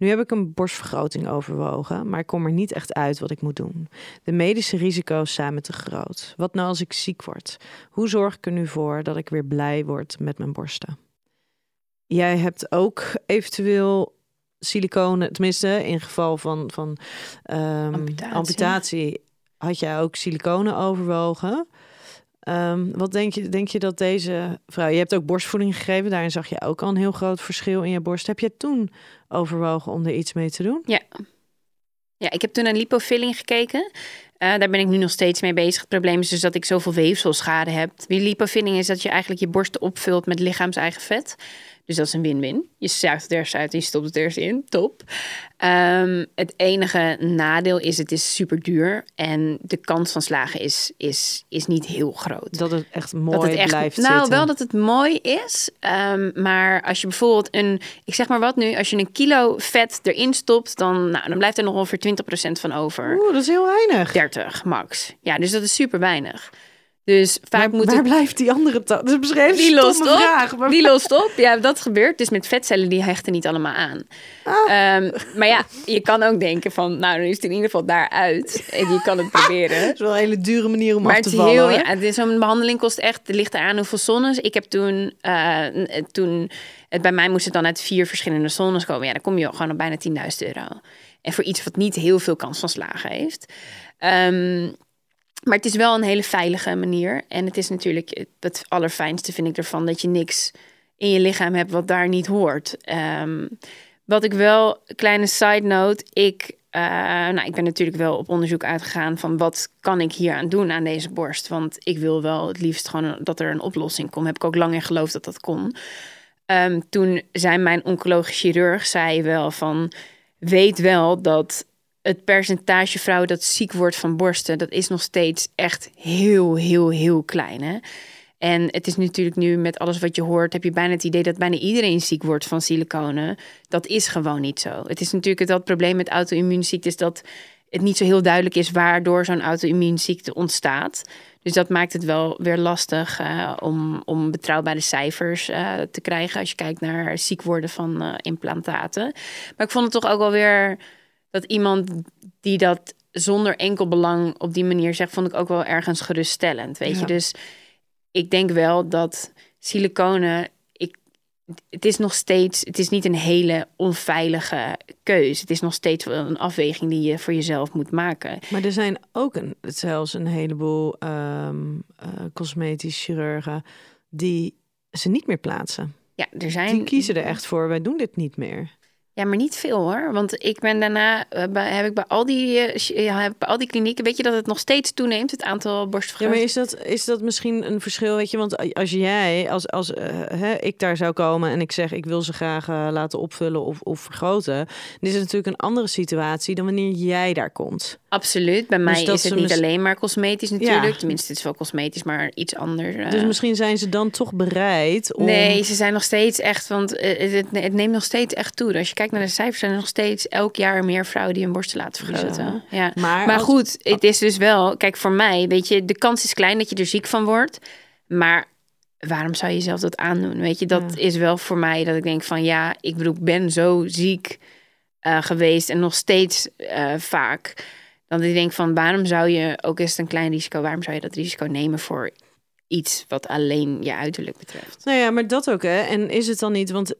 Speaker 1: Nu heb ik een borstvergroting overwogen, maar ik kom er niet echt uit wat ik moet doen. De medische risico's zijn me te groot. Wat nou als ik ziek word? Hoe zorg ik er nu voor dat ik weer blij word met mijn borsten? Jij hebt ook eventueel siliconen, tenminste in geval van, van ehm,
Speaker 3: Amputatie.
Speaker 1: amputatie, had jij ook siliconen overwogen. Ehm, wat denk je, denk je dat deze vrouw, je hebt ook borstvoeding gegeven, daarin zag je ook al een heel groot verschil in je borst. Heb je toen overwogen om er iets mee te doen?
Speaker 3: Ja. Ja, ik heb toen naar lipofilling gekeken. Eh, daar ben ik nu nog steeds mee bezig. Het probleem is dus dat ik zoveel weefselschade heb. Die lipofilling is dat je eigenlijk je borsten opvult met lichaams-eigen vet. Dus dat is een win-win. Je zuigt het ergens uit en je stopt het ergens in. Top. Ehm, het enige nadeel is, het is super duur. En de kans van slagen is, is, is niet heel groot.
Speaker 1: Dat het echt mooi
Speaker 3: dat het echt,
Speaker 1: blijft
Speaker 3: nou,
Speaker 1: zitten.
Speaker 3: wel dat het mooi is. ehm, maar als je bijvoorbeeld een, ik zeg maar wat nu, als je een kilo vet erin stopt, dan, nou, dan blijft er nog ongeveer 20% van over.
Speaker 1: Oeh, dat is heel weinig.
Speaker 3: 30 max. Ja, dus dat is super weinig. Dus vaak
Speaker 1: waar,
Speaker 3: moet
Speaker 1: waar
Speaker 3: het-
Speaker 1: blijft die andere? Dat is beschreven
Speaker 3: die lost op.
Speaker 1: vraag. Maar
Speaker 3: Die lost op. Ja, dat gebeurt. Dus met vetcellen, die hechten niet allemaal aan.
Speaker 1: Ah.
Speaker 3: Ehm, maar ja, je kan ook denken van, nou, dan is het in ieder geval daaruit. En je kan het proberen.
Speaker 1: dat is wel een hele dure manier om
Speaker 3: Maar
Speaker 1: af
Speaker 3: het
Speaker 1: te vallen.
Speaker 3: heel, ja, het is zo'n behandeling kost echt, het ligt eraan hoeveel zones. Ik heb toen, eh, toen, het, bij mij moest het dan uit vier verschillende zones komen. Ja, dan kom je gewoon op bijna 10.000 euro. En voor iets wat niet heel veel kans van slagen heeft. Ehm, maar het is wel een hele veilige manier. En het is natuurlijk het allerfijnste vind ik ervan dat je niks in je lichaam hebt wat daar niet hoort. Ehm, wat ik wel, kleine side note, ik eh, nou, ik ben natuurlijk wel op onderzoek uitgegaan van wat kan ik hier aan doen aan deze borst. Want ik wil wel het liefst gewoon dat er een oplossing komt. Heb ik ook lang in geloofd dat dat kon. Ehm, toen zei mijn oncologisch chirurg, zei wel van, weet wel dat het percentage vrouwen dat ziek wordt van borsten, dat is nog steeds echt heel, heel, heel klein. Hè? En het is natuurlijk nu met alles wat je hoort, heb je bijna het idee dat bijna iedereen ziek wordt van siliconen. Dat is gewoon niet zo. Het is natuurlijk dat probleem met auto-immuunziektes dat het niet zo heel duidelijk is waardoor zo'n auto-immuunziekte ontstaat. Dus dat maakt het wel weer lastig uh, om, om betrouwbare cijfers uh, te krijgen als je kijkt naar ziek worden van uh, implantaten. Maar ik vond het toch ook wel weer dat iemand die dat zonder enkel belang op die manier zegt, vond ik ook wel ergens geruststellend. Weet
Speaker 1: Ja.
Speaker 3: je, dus ik denk wel dat siliconen. Ik, het is nog steeds. Het is niet een hele onveilige keuze. Het is nog steeds wel een afweging die je voor jezelf moet maken.
Speaker 1: Maar er zijn ook een, zelfs een heleboel ehm eh, cosmetisch chirurgen die ze niet meer plaatsen.
Speaker 3: Ja, er zijn.
Speaker 1: Die kiezen er echt voor, wij doen dit niet meer.
Speaker 3: Ja, maar niet veel hoor. Want ik ben daarna, eh, heb ik bij al die, eh, ja, heb bij al die klinieken, weet je dat het nog steeds toeneemt, het aantal
Speaker 1: Ja,
Speaker 3: borstvergroten?
Speaker 1: maar is dat, is dat misschien een verschil? Weet je, want als jij, als, als eh, hè, ik daar zou komen en ik zeg ik wil ze graag eh, laten opvullen of, of vergroten, dan is het natuurlijk een andere situatie dan wanneer jij daar komt.
Speaker 3: Absoluut. Bij mij
Speaker 1: dat
Speaker 3: is het niet alleen maar cosmetisch natuurlijk.
Speaker 1: Ja.
Speaker 3: Tenminste, het is wel cosmetisch, maar iets anders. eh.
Speaker 1: Dus misschien zijn ze dan toch bereid om.
Speaker 3: Nee, ze zijn nog steeds echt, want eh, het, het neemt nog steeds echt toe. Als je kijkt naar de cijfers, zijn er nog steeds elk jaar meer vrouwen die hun borsten laten vergroten. Ja.
Speaker 1: Maar,
Speaker 3: Maar
Speaker 1: als-
Speaker 3: goed, het is dus wel, kijk voor mij, weet je, de kans is klein dat je er ziek van wordt. Maar waarom zou je jezelf dat aandoen? Weet je, dat
Speaker 1: Ja.
Speaker 3: is wel voor mij dat ik denk van ja, ik bedoel, ik ben zo ziek eh, geweest en nog steeds eh, vaak. Dat ik denk van waarom zou je, ook is het een klein risico, waarom zou je dat risico nemen voor iets wat alleen je uiterlijk betreft?
Speaker 1: Nou ja, maar dat ook, hè? En is het dan niet, want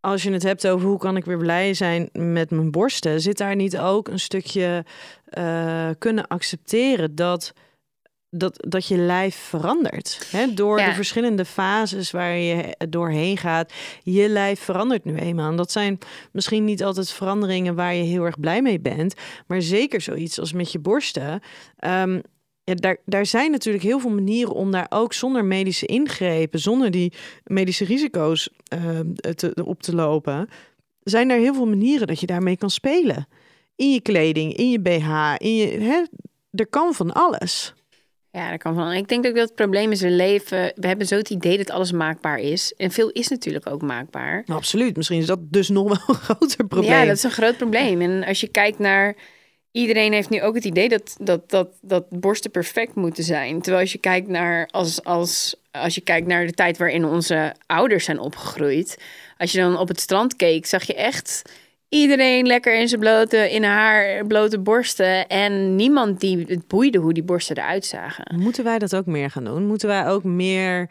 Speaker 1: als je het hebt over hoe kan ik weer blij zijn met mijn borsten, zit daar niet ook een stukje eh, kunnen accepteren dat, dat, dat je lijf verandert? Hè? Door
Speaker 3: Ja.
Speaker 1: de verschillende fases waar je doorheen gaat. Je lijf verandert nu eenmaal. En dat zijn misschien niet altijd veranderingen waar je heel erg blij mee bent, maar zeker zoiets als met je borsten. Ehm, ja, daar, daar zijn natuurlijk heel veel manieren om daar ook zonder medische ingrepen, zonder die medische risico's eh, te, op te lopen, zijn er heel veel manieren dat je daarmee kan spelen. In je kleding, in je BH, in je. Hè, er kan van alles.
Speaker 3: Ja, dat kan van. Ik denk ook dat het probleem is, we leven, we hebben zo het idee dat alles maakbaar is. En veel is natuurlijk ook maakbaar.
Speaker 1: Nou, absoluut. Misschien is dat dus nog wel een groter probleem.
Speaker 3: Ja, dat is een groot probleem. En als je kijkt naar. Iedereen heeft nu ook het idee dat, dat, dat, dat borsten perfect moeten zijn. Terwijl als je kijkt naar, als, als, als je kijkt naar de tijd waarin onze ouders zijn opgegroeid. Als je dan op het strand keek, zag je echt iedereen lekker in zijn blote, in haar blote borsten. En niemand die het boeide hoe die borsten eruit zagen.
Speaker 1: Moeten wij dat ook meer gaan doen? Moeten wij ook meer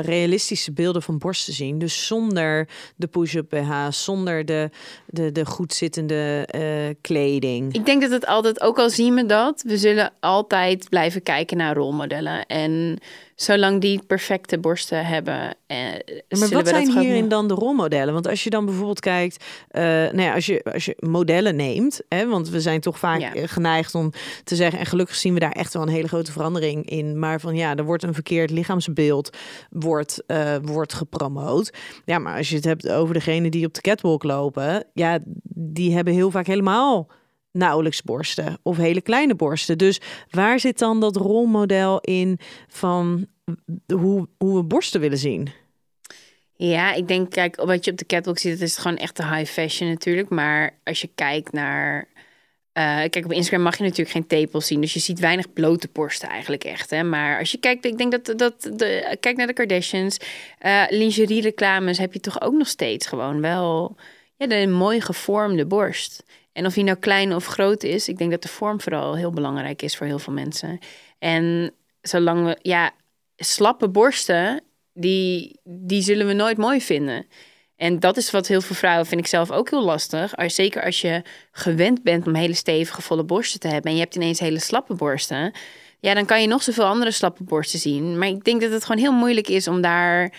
Speaker 1: realistische beelden van borsten zien? Dus zonder de push-up BH, zonder de, de, de goed zittende eh, kleding.
Speaker 3: Ik denk dat het altijd, ook al zien we dat, we zullen altijd blijven kijken naar rolmodellen. En zolang die perfecte borsten hebben. Eh,
Speaker 1: Maar wat zijn hierin dan de rolmodellen? Want als je dan bijvoorbeeld kijkt, eh, nou ja, als, je, als je modellen neemt, hè, want we zijn toch vaak
Speaker 3: Ja.
Speaker 1: eh, geneigd om te zeggen, en gelukkig zien we daar echt wel een hele grote verandering in, maar van ja, er wordt een verkeerd lichaamsbeeld wordt, wordt gepromoot. Ja, maar als je het hebt over degene die op de catwalk lopen, ja, die hebben heel vaak helemaal nauwelijks borsten of hele kleine borsten. Dus waar zit dan dat rolmodel in van hoe, hoe we borsten willen zien?
Speaker 3: Ja, ik denk, kijk, wat je op de catwalk ziet, dat is gewoon echt de high fashion natuurlijk. Maar als je kijkt naar... eh, kijk, op Instagram mag je natuurlijk geen tepels zien. Dus je ziet weinig blote borsten eigenlijk echt. Hè? Maar als je kijkt, ik denk dat... dat de, kijk naar de Kardashians. eh lingerie reclames heb je toch ook nog steeds gewoon wel... Ja, de mooi gevormde borst. En of die nou klein of groot is, ik denk dat de vorm vooral heel belangrijk is voor heel veel mensen. En zolang we, ja, slappe borsten, die, die zullen we nooit mooi vinden. En dat is wat heel veel vrouwen, vind ik zelf ook heel lastig. Als, zeker als je gewend bent om hele stevige, volle borsten te hebben en je hebt ineens hele slappe borsten. Ja, dan kan je nog zoveel andere slappe borsten zien. Maar ik denk dat het gewoon heel moeilijk is om daar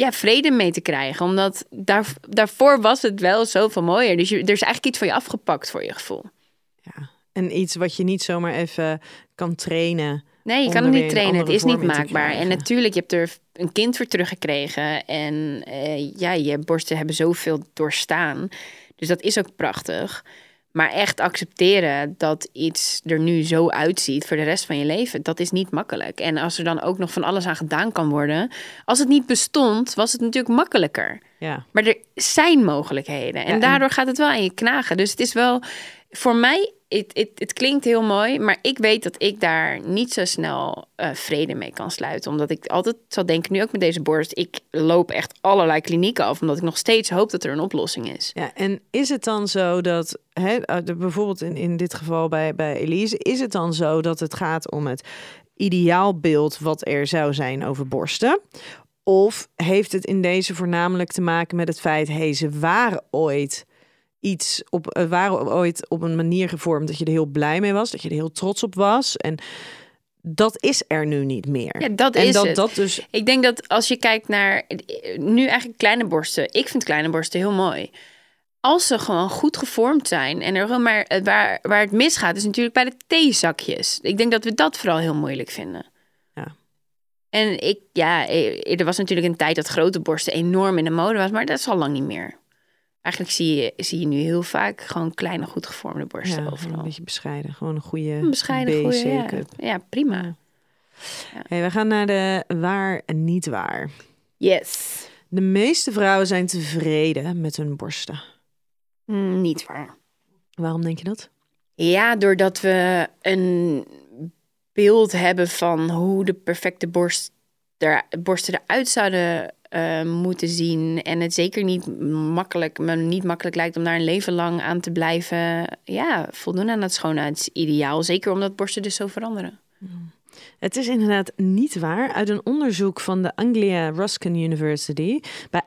Speaker 3: ja, vrede mee te krijgen. Omdat daar, daarvoor was het wel zoveel mooier. Dus je, er is eigenlijk iets van je afgepakt voor je gevoel.
Speaker 1: Ja. En iets wat je niet zomaar even kan trainen.
Speaker 3: Nee, je kan het niet trainen. Het is niet maakbaar. En natuurlijk, je hebt er een kind voor teruggekregen. En eh, ja, je borsten hebben zoveel doorstaan. Dus dat is ook prachtig. Maar echt accepteren dat iets er nu zo uitziet voor de rest van je leven, dat is niet makkelijk. En als er dan ook nog van alles aan gedaan kan worden. Als het niet bestond, was het natuurlijk makkelijker.
Speaker 1: Ja.
Speaker 3: Maar er zijn mogelijkheden. En
Speaker 1: Ja, en-
Speaker 3: daardoor gaat het wel aan je knagen. Dus het is wel, voor mij, het, klinkt heel mooi. Maar ik weet dat ik daar niet zo snel eh, vrede mee kan sluiten. Omdat ik altijd zal denken, nu ook met deze borst. Ik loop echt allerlei klinieken af. Omdat ik nog steeds hoop dat er een oplossing is.
Speaker 1: Ja, en is het dan zo dat, eh, bijvoorbeeld in, in dit geval bij, bij Elise, is het dan zo dat het gaat om het ideaalbeeld wat er zou zijn over borsten? Of heeft het in deze voornamelijk te maken met het feit, hey, ze waren ooit iets op, eh, waren ooit op een manier gevormd dat je er heel blij mee was, dat je er heel trots op was. En dat is er nu niet meer.
Speaker 3: Ja, dat
Speaker 1: en
Speaker 3: is
Speaker 1: dat
Speaker 3: het.
Speaker 1: dat dus
Speaker 3: Ik denk dat als je kijkt naar nu eigenlijk kleine borsten. Ik vind kleine borsten heel mooi. Als ze gewoon goed gevormd zijn en er maar waar, waar het misgaat, is natuurlijk bij de theezakjes. Ik denk dat we dat vooral heel moeilijk vinden.
Speaker 1: Ja.
Speaker 3: En ik, ja, eh, er was natuurlijk een tijd dat grote borsten enorm in de mode was, maar dat is al lang niet meer. Eigenlijk zie je, zie je nu heel vaak gewoon kleine, goed gevormde borsten
Speaker 1: ja,
Speaker 3: overal.
Speaker 1: een beetje bescheiden, gewoon een goede
Speaker 3: Een bescheiden, goede, ja. Ja, prima.
Speaker 1: Hey, we gaan naar de waar en niet waar.
Speaker 3: Yes.
Speaker 1: De meeste vrouwen zijn tevreden met hun borsten.
Speaker 3: Mm, niet waar.
Speaker 1: Waarom denk je dat?
Speaker 3: Ja, doordat we een beeld hebben van hoe de perfecte borst er, borsten eruit zouden eh, moeten zien. En het zeker niet makkelijk, me niet makkelijk lijkt om daar een leven lang aan te blijven. Ja, voldoen aan dat schoonheidsideaal. Zeker omdat borsten dus zo veranderen.
Speaker 1: Het is inderdaad niet waar. Uit een onderzoek van de Anglia Ruskin University bij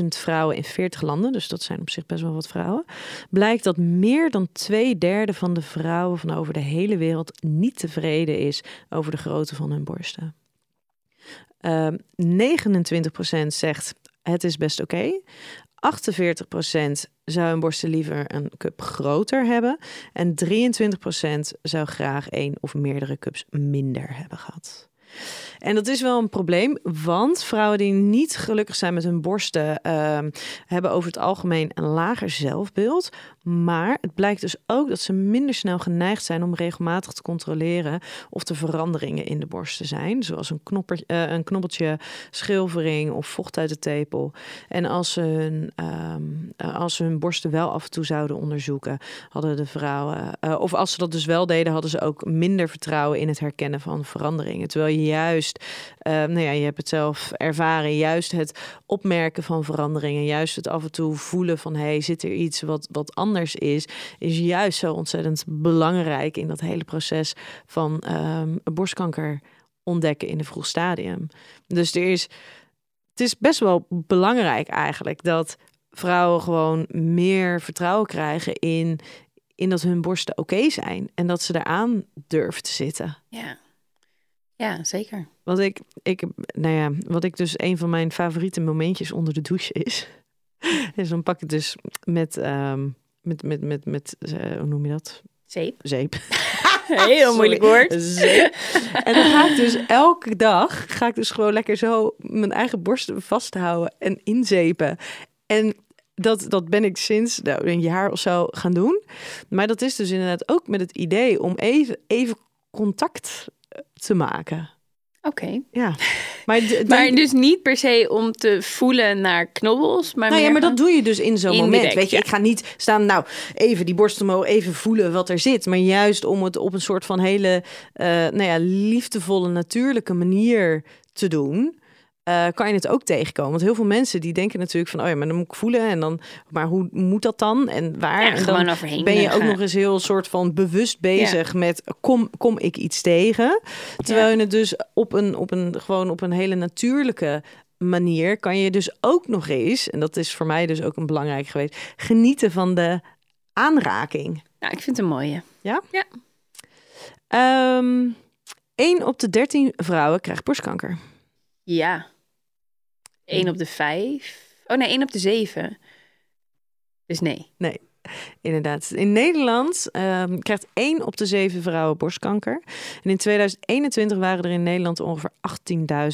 Speaker 1: 18.000 vrouwen in 40 landen, dus dat zijn op zich best wel wat vrouwen, blijkt dat meer dan twee derde van de vrouwen van over de hele wereld niet tevreden is over de grootte van hun borsten. Ehm 29% zegt het is best oké. 48% zou hun borsten liever een cup groter hebben. En 23% zou graag één of meerdere cups minder hebben gehad. En dat is wel een probleem, want vrouwen die niet gelukkig zijn met hun borsten ehm, hebben over het algemeen een lager zelfbeeld. Maar het blijkt dus ook dat ze minder snel geneigd zijn om regelmatig te controleren of er veranderingen in de borsten zijn. Zoals een, knopper, eh, een knobbeltje, schilfering of vocht uit de tepel. En als ze, hun, ehm, eh, als hun borsten wel af en toe zouden onderzoeken, hadden de vrouwen, eh, of als ze dat dus wel deden, hadden ze ook minder vertrouwen in het herkennen van veranderingen. Terwijl je juist, eh, nou ja, je hebt het zelf ervaren, juist het opmerken van veranderingen, juist het af en toe voelen van, hey, zit er iets wat, wat anders is, is juist zo ontzettend belangrijk in dat hele proces van ehm, borstkanker ontdekken in een vroeg stadium. Dus er is, het is best wel belangrijk eigenlijk dat vrouwen gewoon meer vertrouwen krijgen in, in dat hun borsten oké zijn en dat ze eraan durven te zitten.
Speaker 3: Ja, ja zeker.
Speaker 1: Wat ik, ik, nou ja, wat ik dus een van mijn favoriete momentjes onder de douche is, is dan pak ik dus met, ehm, met, met, met, met, eh, hoe noem je dat?
Speaker 3: Zeep.
Speaker 1: Zeep.
Speaker 3: Heel moeilijk woord.
Speaker 1: Zeep. En dan ga ik dus elke dag, ga ik dus gewoon lekker zo mijn eigen borsten vasthouden en inzepen. En dat, dat ben ik sinds nou, een jaar of zo gaan doen. Maar dat is dus inderdaad ook met het idee om even, even contact te maken.
Speaker 3: Oké.
Speaker 1: Ja, maar,
Speaker 3: Maar dus niet per se om te voelen naar knobbels, maar
Speaker 1: nou ja, maar dat doe je dus in zo'n moment. Weet je,
Speaker 3: ja.
Speaker 1: ik ga niet staan, nou, even die borst omhoog, even voelen wat er zit. Maar juist om het op een soort van hele, eh, nou ja, liefdevolle, natuurlijke manier te doen. Eh, kan je het ook tegenkomen. Want heel veel mensen die denken natuurlijk van, oh ja, maar dan moet ik voelen en dan, maar hoe moet dat dan en waar?
Speaker 3: Ja,
Speaker 1: en dan
Speaker 3: overheen
Speaker 1: ben je ook nog eens heel soort van bewust bezig met, kom, kom ik iets tegen? Terwijl
Speaker 3: Ja.
Speaker 1: je het dus op een, op een, gewoon op een hele natuurlijke manier kan je dus ook nog eens, en dat is voor mij dus ook een belangrijk geweest, genieten van de aanraking.
Speaker 3: Nou, ik vind het een mooie.
Speaker 1: Ehm 1 op de 13 vrouwen krijgt borstkanker.
Speaker 3: Ja. 1 op de 5. Oh nee, 1 op de 7. Dus nee.
Speaker 1: Nee, inderdaad. In Nederland ehm, krijgt 1 op de 7 vrouwen borstkanker. En in 2021 waren er in Nederland ongeveer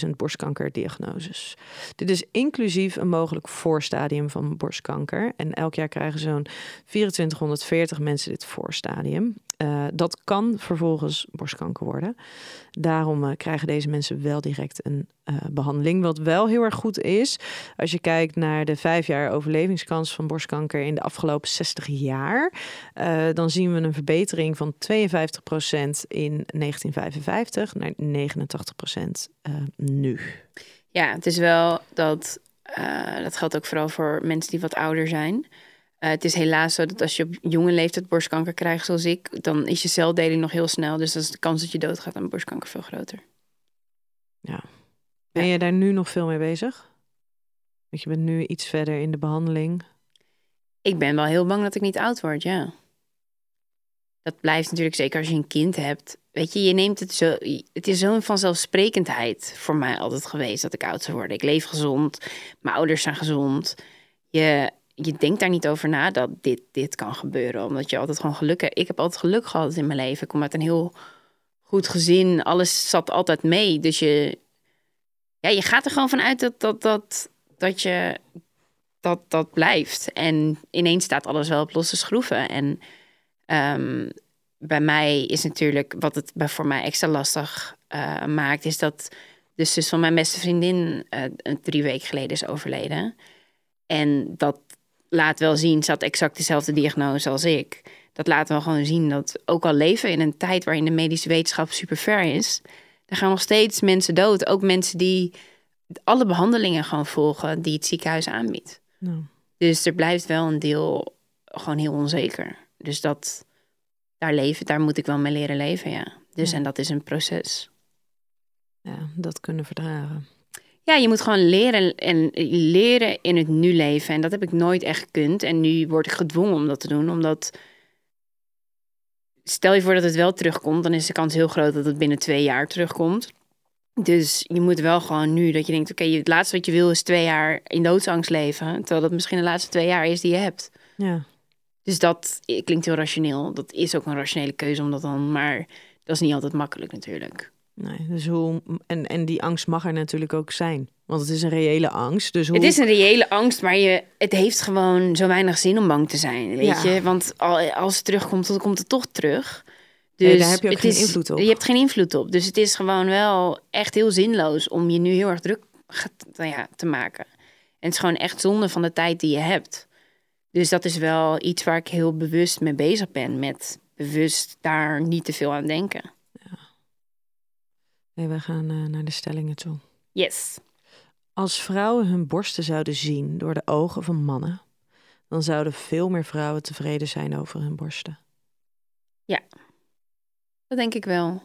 Speaker 1: 18.000 borstkankerdiagnoses. Dit is inclusief een mogelijk voorstadium van borstkanker. En elk jaar krijgen zo'n 2440 mensen dit voorstadium. Uh, dat kan vervolgens borstkanker worden. Daarom uh, krijgen deze mensen wel direct een uh, behandeling. Wat wel heel erg goed is, als je kijkt naar de vijf jaar overlevingskans van borstkanker in de afgelopen 60 jaar, dan zien we een verbetering van 52% in 1955 naar 89% nu.
Speaker 3: Ja, het is wel dat, dat geldt ook vooral voor mensen die wat ouder zijn. Uh, het is helaas zo dat als je op jonge leeftijd borstkanker krijgt, zoals ik, dan is je celdeling nog heel snel. Dus dan is de kans dat je doodgaat aan borstkanker veel groter.
Speaker 1: Ja. Ben je daar nu nog veel mee bezig? Want je bent nu iets verder in de behandeling.
Speaker 3: Ik ben wel heel bang dat ik niet oud word, ja. Dat blijft natuurlijk zeker als je een kind hebt. Weet je, je neemt het zo. Het is zo'n vanzelfsprekendheid voor mij altijd geweest dat ik oud zou worden. Ik leef gezond, mijn ouders zijn gezond. Je, je denkt daar niet over na dat dit, dit kan gebeuren. Omdat je altijd gewoon geluk hebt. Ik heb altijd geluk gehad in mijn leven. Ik kom uit een heel goed gezin. Alles zat altijd mee. Dus je, ja, je gaat er gewoon vanuit dat, dat, dat, dat je dat, dat blijft. En ineens staat alles wel op losse schroeven. En um, bij mij is natuurlijk, wat het voor mij extra lastig uh, maakt, is dat de zus van mijn beste vriendin uh, drie weken geleden is overleden. En dat laat wel zien, ze had exact dezelfde diagnose als ik. Dat laat wel gewoon zien dat ook al leven in een tijd waarin de medische wetenschap super ver is, er gaan nog steeds mensen dood. Ook mensen die alle behandelingen gewoon volgen die het ziekenhuis aanbiedt. Nou. Dus er blijft wel een deel gewoon heel onzeker. Dus dat daar leven, daar moet ik wel mee leren leven, ja. Dus en dat is een proces.
Speaker 1: Ja, dat kunnen verdragen.
Speaker 3: Ja, je moet gewoon leren en leren in het nu leven. En dat heb ik nooit echt gekund. En nu word ik gedwongen om dat te doen, omdat stel je voor dat het wel terugkomt, dan is de kans heel groot dat het binnen twee jaar terugkomt. Dus je moet wel gewoon nu dat je denkt, oké, het laatste wat je wil is twee jaar in doodsangst leven, terwijl dat misschien de laatste twee jaar is die je hebt.
Speaker 1: Ja.
Speaker 3: Dus dat klinkt heel rationeel. Dat is ook een rationele keuze om dat dan, maar dat is niet altijd makkelijk natuurlijk.
Speaker 1: Nee, dus hoe, en, en die angst mag er natuurlijk ook zijn. Want het is een reële angst. Dus hoe...
Speaker 3: Het is een reële angst, maar je, het heeft gewoon zo weinig zin om bang te zijn. Weet je? Want als het terugkomt, dan komt het toch terug.
Speaker 1: Dus daar heb je ook geen invloed op.
Speaker 3: Je hebt geen invloed op. Dus het is gewoon wel echt heel zinloos om je nu heel erg druk nou ja, te maken. En het is gewoon echt zonde van de tijd die je hebt. Dus dat is wel iets waar ik heel bewust mee bezig ben. Met bewust daar niet te veel aan denken.
Speaker 1: Nee, we gaan uh, naar de stellingen toe.
Speaker 3: Yes.
Speaker 1: Als vrouwen hun borsten zouden zien door de ogen van mannen, dan zouden veel meer vrouwen tevreden zijn over hun borsten.
Speaker 3: Ja, dat denk ik wel.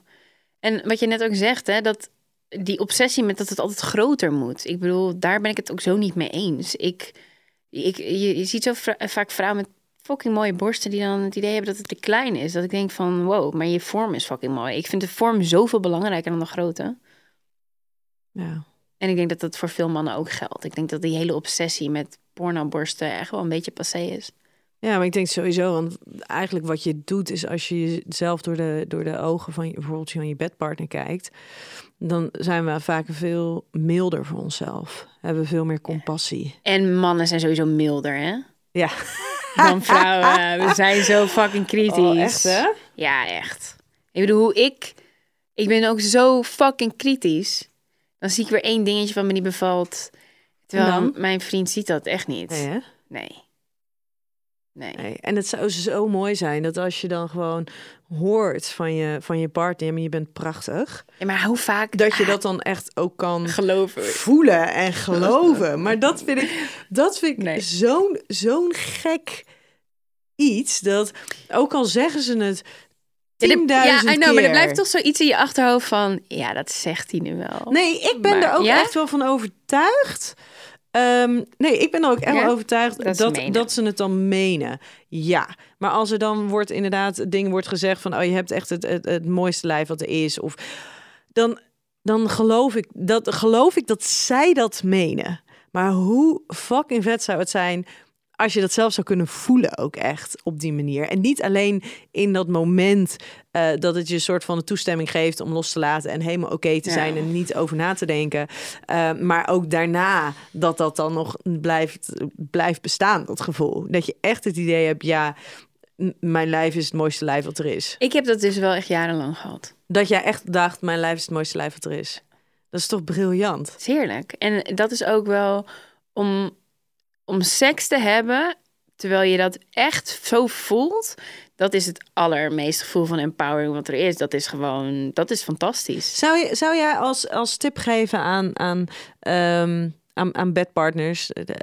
Speaker 3: En wat je net ook zegt, hè, dat die obsessie met dat het altijd groter moet. Ik bedoel, daar ben ik het ook zo niet mee eens. Ik, ik, je, je ziet zo vaak vrouwen met fucking mooie borsten die dan het idee hebben dat het te klein is. Dat ik denk van, wow, maar je vorm is fucking mooi. Ik vind de vorm zoveel belangrijker dan de grootte.
Speaker 1: Ja.
Speaker 3: En ik denk dat dat voor veel mannen ook geldt. Ik denk dat die hele obsessie met pornoborsten echt wel een beetje passé is.
Speaker 1: Ja, maar ik denk sowieso, want eigenlijk wat je doet is als je jezelf door de, door de ogen van je, bijvoorbeeld van je bedpartner kijkt, dan zijn we vaak veel milder voor onszelf. Hebben we veel meer compassie.
Speaker 3: En mannen zijn sowieso milder, hè?
Speaker 1: Ja
Speaker 3: van vrouwen. We zijn zo fucking kritisch. Oh,
Speaker 1: echt, hè?
Speaker 3: Ja, echt. Ik bedoel, hoe ik... Ik ben ook zo fucking kritisch. Dan zie ik weer één dingetje van me die bevalt. Terwijl mijn vriend ziet dat echt niet.
Speaker 1: Nee?
Speaker 3: Nee.
Speaker 1: Nee. nee. En het zou zo mooi zijn dat als je dan gewoon hoort van je, van je partner, maar je bent prachtig.
Speaker 3: Ja, maar hoe vaak...
Speaker 1: Dat je dat dan echt ook kan
Speaker 3: geloven.
Speaker 1: voelen en geloven. Maar dat vind ik, dat vind ik zo'n zo'n gek iets, dat ook al zeggen ze het ja, I know,
Speaker 3: maar er blijft toch zoiets in je achterhoofd van... ja, dat zegt hij nu wel.
Speaker 1: Nee, ik ben er ook echt wel van overtuigd Um, nee, ik ben er ook echt overtuigd dat, dat, dat, ze het dan menen. Ja, maar als er dan wordt inderdaad ding wordt gezegd van... oh, je hebt echt het, het, het mooiste lijf wat er is. Of dan, dan geloof, ik dat, geloof ik dat zij dat menen. Maar hoe fucking vet zou het zijn als je dat zelf zou kunnen voelen ook echt op die manier. En niet alleen in dat moment uh, dat het je een soort van de toestemming geeft om los te laten en helemaal oké te zijn en niet over na te denken. Uh, maar ook daarna dat dat dan nog blijft, blijft bestaan, dat gevoel. Dat je echt het idee hebt, ja, mijn lijf is het mooiste lijf wat er is.
Speaker 3: Ik heb dat dus wel echt jarenlang gehad.
Speaker 1: Dat jij echt dacht, mijn lijf is het mooiste lijf wat er is. Dat is toch briljant?
Speaker 3: Is heerlijk. En dat is ook wel om om seks te hebben, terwijl je dat echt zo voelt, dat is het allermeest gevoel van empowering wat er is. Dat is gewoon, dat is fantastisch.
Speaker 1: Zou, je, zou jij als, als tip geven aan, aan, um, aan, aan bedpartners eh,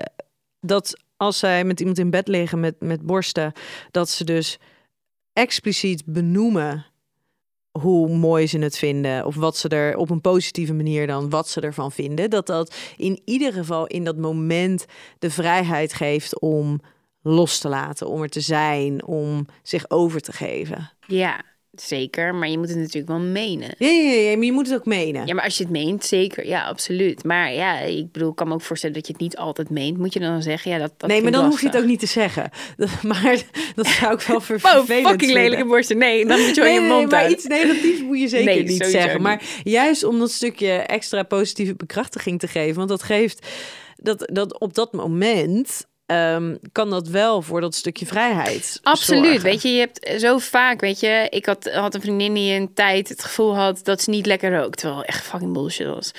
Speaker 1: dat als zij met iemand in bed liggen met, met borsten, dat ze dus expliciet benoemen hoe mooi ze het vinden. Of wat ze er op een positieve manier dan wat ze ervan vinden. Dat dat in ieder geval in dat moment de vrijheid geeft om los te laten, om er te zijn, om zich over te geven.
Speaker 3: Ja, Zeker, maar je moet het natuurlijk wel menen.
Speaker 1: Ja, ja, ja, maar je moet het ook menen.
Speaker 3: Ja, maar als je het meent, zeker. Ja, absoluut. Maar ja, ik bedoel, ik kan me ook voorstellen dat je het niet altijd meent. Moet je dan zeggen, ja, dat, dat
Speaker 1: Nee, maar dan hoef je het ook niet te zeggen. Maar dat zou ik wel vervelend
Speaker 3: Oh, fucking lelijke borsten. Nee, dan moet je wel je mond
Speaker 1: nee, maar iets negatiefs moet je zeker niet zeggen. Maar juist om dat stukje extra positieve bekrachtiging te geven. Want dat geeft... Dat, dat op dat moment um, kan dat wel voor dat stukje vrijheid.
Speaker 3: Absoluut. Weet je, je hebt zo vaak, weet je, ik had, had een vriendin die een tijd het gevoel had dat ze niet lekker rookt. Terwijl echt fucking bullshit was.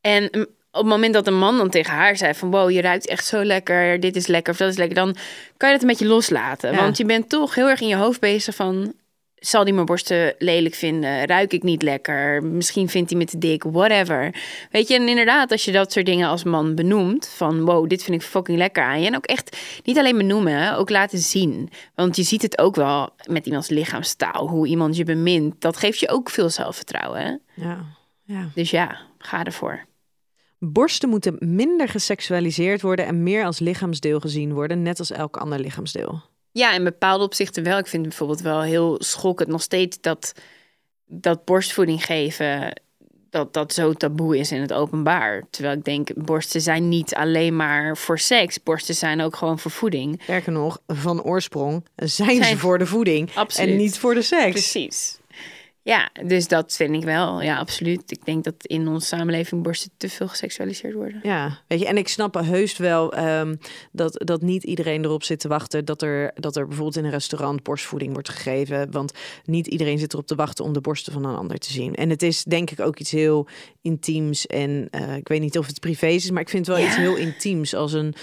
Speaker 3: En op het moment dat een man dan tegen haar zei van wow, je ruikt echt zo lekker, dit is lekker of dat is lekker, dan kan je dat een beetje loslaten. Want je bent toch heel erg in je hoofd bezig van zal hij mijn borsten lelijk vinden? Ruik ik niet lekker? Misschien vindt hij me te dik, whatever. Weet je, en inderdaad, als je dat soort dingen als man benoemt, van wow, dit vind ik fucking lekker aan je. En ook echt niet alleen benoemen, ook laten zien. Want je ziet het ook wel met iemands lichaamstaal, hoe iemand je bemint. Dat geeft je ook veel zelfvertrouwen. Hè?
Speaker 1: Ja, ja.
Speaker 3: Dus ja, ga ervoor.
Speaker 1: Borsten moeten minder geseksualiseerd worden en meer als lichaamsdeel gezien worden, net als elk ander lichaamsdeel.
Speaker 3: Ja, in bepaalde opzichten wel. Ik vind bijvoorbeeld wel heel schokkend nog steeds dat, dat borstvoeding geven, dat dat zo taboe is in het openbaar. Terwijl ik denk, borsten zijn niet alleen maar voor seks. Borsten zijn ook gewoon voor voeding.
Speaker 1: Sterker nog, van oorsprong zijn, ze voor de voeding en niet voor de seks.
Speaker 3: Precies. Ja, dus dat vind ik wel. Ja, absoluut. Ik denk dat in onze samenleving borsten te veel geseksualiseerd worden.
Speaker 1: Ja, weet je, en ik snap heus wel um, dat, dat niet iedereen erop zit te wachten dat er, dat er bijvoorbeeld in een restaurant borstvoeding wordt gegeven. Want niet iedereen zit erop te wachten om de borsten van een ander te zien. En het is denk ik ook iets heel intiems. En uh, ik weet niet of het privé is, maar ik vind het wel iets heel intiems als een,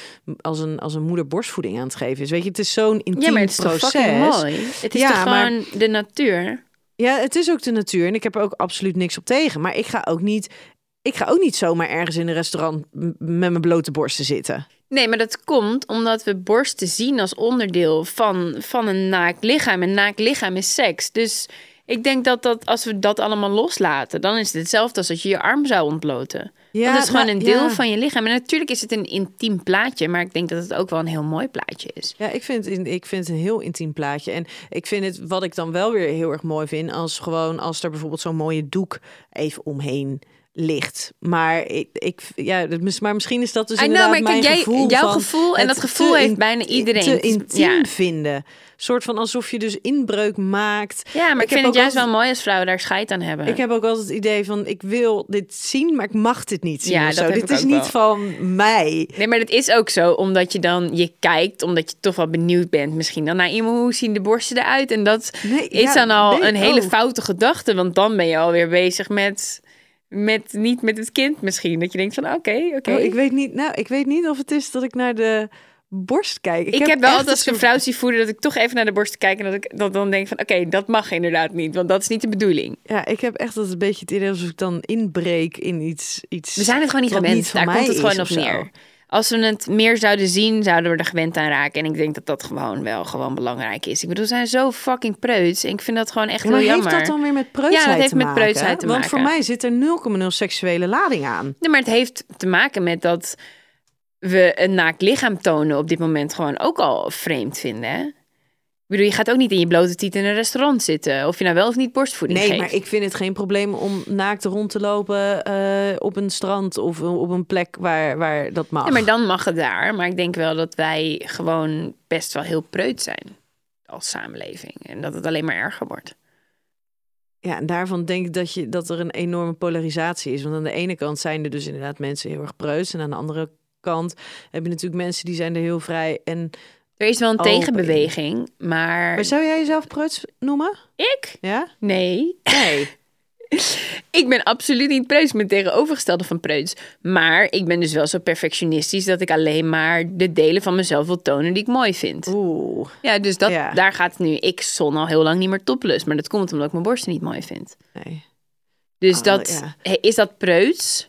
Speaker 1: als, een, als een moeder borstvoeding aan het geven is. Weet je, het is zo'n intiem ja, maar het is proces.
Speaker 3: Mooi. Het is ja, toch gewoon maar... de natuur.
Speaker 1: Ja, het is ook de natuur en ik heb er ook absoluut niks op tegen. Maar ik ga ook niet, ik ga ook niet zomaar ergens in een restaurant met mijn blote borsten zitten.
Speaker 3: Nee, maar dat komt omdat we borsten zien als onderdeel van, van een naakt lichaam. En naakt lichaam is seks. Dus ik denk dat, dat als we dat allemaal loslaten, dan is het hetzelfde als dat je je arm zou ontbloten. Ja, dat is gewoon een deel van je lichaam. En natuurlijk is het een intiem plaatje, maar ik denk dat het ook wel een heel mooi plaatje is.
Speaker 1: Ja, ik vind, ik vind het een heel intiem plaatje. En ik vind het, wat ik dan wel weer heel erg mooi vind, als gewoon als er bijvoorbeeld zo'n mooie doek even omheen ligt. Maar ik, ik ja, maar misschien is dat dus inderdaad know, maar mijn jij, gevoel
Speaker 3: jouw gevoel en dat gevoel heeft bijna iedereen.
Speaker 1: Te intiem ja. vinden. Soort van alsof je dus inbreuk maakt.
Speaker 3: Ja, maar ik, vind het juist wel mooi als vrouwen daar scheid aan hebben.
Speaker 1: Ik heb ook altijd het idee van ik wil dit zien, maar ik mag dit niet zien. Ja, dat dit is niet van mij.
Speaker 3: Nee, maar dat is ook zo, omdat je dan je kijkt, omdat je toch wel benieuwd bent, misschien dan naar iemand hoe zien de borsten eruit. En dat is dan al een hele foute gedachte, want dan ben je alweer bezig met met, niet met het kind misschien. Dat je denkt van oké, oké.
Speaker 1: Oh, ik weet niet, nou, ik weet niet of het is dat ik naar de borst kijk.
Speaker 3: Ik, heb, wel altijd als ik een vrouw zie voeden dat ik toch even naar de borst kijk en dat ik dat dan denk van oké, dat mag inderdaad niet, want dat is niet de bedoeling.
Speaker 1: Ja, ik heb echt dat een beetje het idee alsof ik dan inbreek in iets. iets
Speaker 3: We zijn het gewoon niet gewend. Daar komt het gewoon op neer als we het meer zouden zien, zouden we er gewend aan raken. En ik denk dat dat gewoon wel gewoon belangrijk is. Ik bedoel, we zijn zo fucking preuts. En ik vind dat gewoon echt heel jammer.
Speaker 1: Maar heeft dat dan weer met preutsheid Ja, dat heeft met preutsheid te maken. Want voor mij zit er 0,0 seksuele lading aan.
Speaker 3: Nee, maar het heeft te maken met dat we een naakt lichaam tonen op dit moment gewoon ook al vreemd vinden. Hè? Ik bedoel, je gaat ook niet in je blote tiet in een restaurant zitten. Of je nou wel of niet borstvoeding
Speaker 1: Nee,
Speaker 3: geeft.
Speaker 1: maar ik vind het geen probleem om naakt rond te lopen eh, op een strand of op een plek waar, waar dat mag.
Speaker 3: Ja, maar dan mag het daar. Maar ik denk wel dat wij gewoon best wel heel preut zijn als samenleving. En dat het alleen maar erger wordt.
Speaker 1: Ja, en daarvan denk ik dat, je, dat er een enorme polarisatie is. Want aan de ene kant zijn er dus inderdaad mensen heel erg preuts. En aan de andere kant heb je natuurlijk mensen die zijn er heel vrij. En,
Speaker 3: Er is wel een
Speaker 1: Open.
Speaker 3: tegenbeweging, maar...
Speaker 1: maar zou jij jezelf preuts noemen?
Speaker 3: Ik?
Speaker 1: Ja?
Speaker 3: Nee.
Speaker 1: Nee.
Speaker 3: Ik ben absoluut niet preuts. Ik ben tegenovergestelde van preuts. Maar ik ben dus wel zo perfectionistisch dat ik alleen maar de delen van mezelf wil tonen die ik mooi vind.
Speaker 1: Oeh.
Speaker 3: Ja, dus dat,
Speaker 1: Ja.
Speaker 3: daar gaat het nu. Ik zon al heel lang niet meer topless. Maar dat komt omdat ik mijn borsten niet mooi vind.
Speaker 1: Nee.
Speaker 3: Dus
Speaker 1: Oh,
Speaker 3: dat,
Speaker 1: ja.
Speaker 3: Is dat preuts?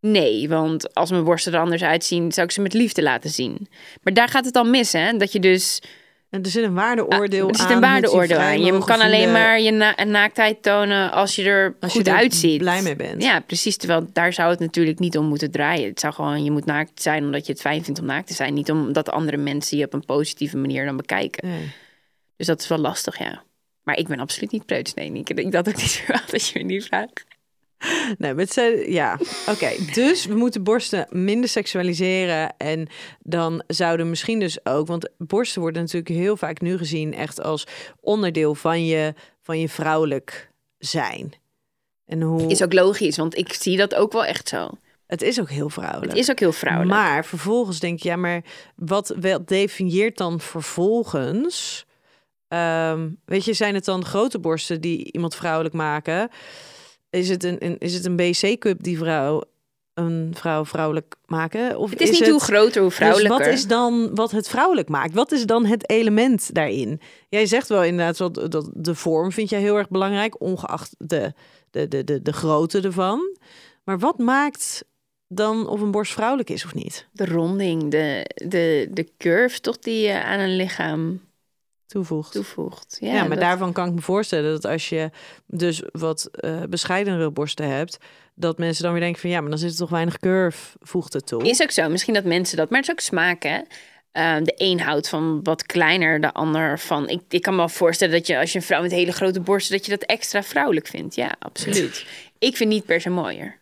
Speaker 3: Nee, want als mijn borsten er anders uitzien, zou ik ze met liefde laten zien. Maar daar gaat het al mis, hè? Dat je dus...
Speaker 1: En er zit een waardeoordeel
Speaker 3: er
Speaker 1: aan.
Speaker 3: zit een
Speaker 1: je
Speaker 3: waardeoordeel aan. Je kan alleen maar je na- naaktheid tonen als je er
Speaker 1: als je
Speaker 3: goed
Speaker 1: er
Speaker 3: uitziet.
Speaker 1: blij mee bent.
Speaker 3: Ja, precies. Terwijl daar zou het natuurlijk niet om moeten draaien. Het zou gewoon, je moet naakt zijn omdat je het fijn vindt om naakt te zijn. Niet omdat andere mensen je op een positieve manier dan bekijken.
Speaker 1: Nee.
Speaker 3: Dus dat is wel lastig, ja. Maar ik ben absoluut niet preuts. Nee, ik denk dat ook niet verwacht dat je me niet vraagt.
Speaker 1: Nee, maar het zijn, ja, oké. Dus we moeten borsten minder seksualiseren. En dan zouden misschien dus ook, want borsten worden natuurlijk heel vaak nu gezien echt als onderdeel van je, van je vrouwelijk zijn. En hoe,
Speaker 3: Is ook logisch, want ik zie dat ook wel echt zo.
Speaker 1: het is ook heel vrouwelijk.
Speaker 3: Het is ook heel vrouwelijk.
Speaker 1: Maar vervolgens denk je, ja, maar wat wel definieert dan vervolgens? Ehm, weet je, zijn het dan grote borsten die iemand vrouwelijk maken? Is het een, een, is het een BC-cup die vrouw een vrouw vrouwelijk maken? Of
Speaker 3: het is, niet hoe groter, hoe vrouwelijker.
Speaker 1: Dus wat is dan wat het vrouwelijk maakt? Wat is dan het element daarin? Jij zegt wel inderdaad wat dat de vorm vind jij heel erg belangrijk, ongeacht de, de, de, de, de grootte ervan. Maar wat maakt dan of een borst vrouwelijk is of niet?
Speaker 3: De ronding, de, de, de curve toch die je aan een lichaam
Speaker 1: Toevoegt.
Speaker 3: toevoegt.
Speaker 1: Ja,
Speaker 3: Ja,
Speaker 1: maar
Speaker 3: dat-
Speaker 1: daarvan kan ik me voorstellen dat als je dus wat eh bescheidenere borsten hebt, dat mensen dan weer denken van ja, maar dan zit er toch weinig curve, voegt het toe.
Speaker 3: Is ook zo. Misschien dat mensen dat... Maar het is ook smaak, hè? Ehm, de een houdt van wat kleiner, de ander van... Ik, ik kan me wel voorstellen dat je als je een vrouw met hele grote borsten... dat je dat extra vrouwelijk vindt. Ja, absoluut. ik vind niet per se mooier.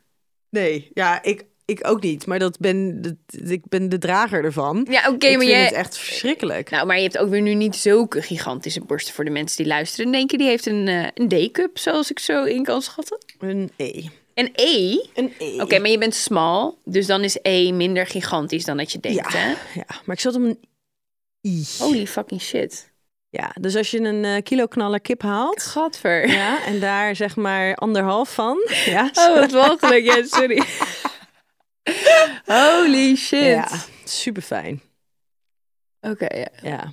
Speaker 1: Nee, ja, ik, ik ook niet, maar dat ben, dat, ik ben de drager ervan.
Speaker 3: Ja, oké,
Speaker 1: ik
Speaker 3: maar
Speaker 1: vind
Speaker 3: je...
Speaker 1: het echt verschrikkelijk.
Speaker 3: Nou, maar je hebt ook weer nu niet zulke gigantische borsten voor de mensen die luisteren. Denk je, die heeft een, eh, een D-cup, zoals ik zo in kan schatten?
Speaker 1: Een E.
Speaker 3: Een E?
Speaker 1: Een E.
Speaker 3: Oké, maar je bent smal, dus dan is E minder gigantisch dan dat je denkt,
Speaker 1: ja,
Speaker 3: hè?
Speaker 1: ja, maar ik zat om een I.
Speaker 3: Holy fucking shit.
Speaker 1: Ja, dus als je een eh, kilo knaller kip haalt,
Speaker 3: Gadver.
Speaker 1: ja, en daar zeg maar anderhalf van, ja,
Speaker 3: Oh, wat walgelijk. Ja, sorry. Holy shit.
Speaker 1: ja super fijn.
Speaker 3: Oké, ja.
Speaker 1: Ja,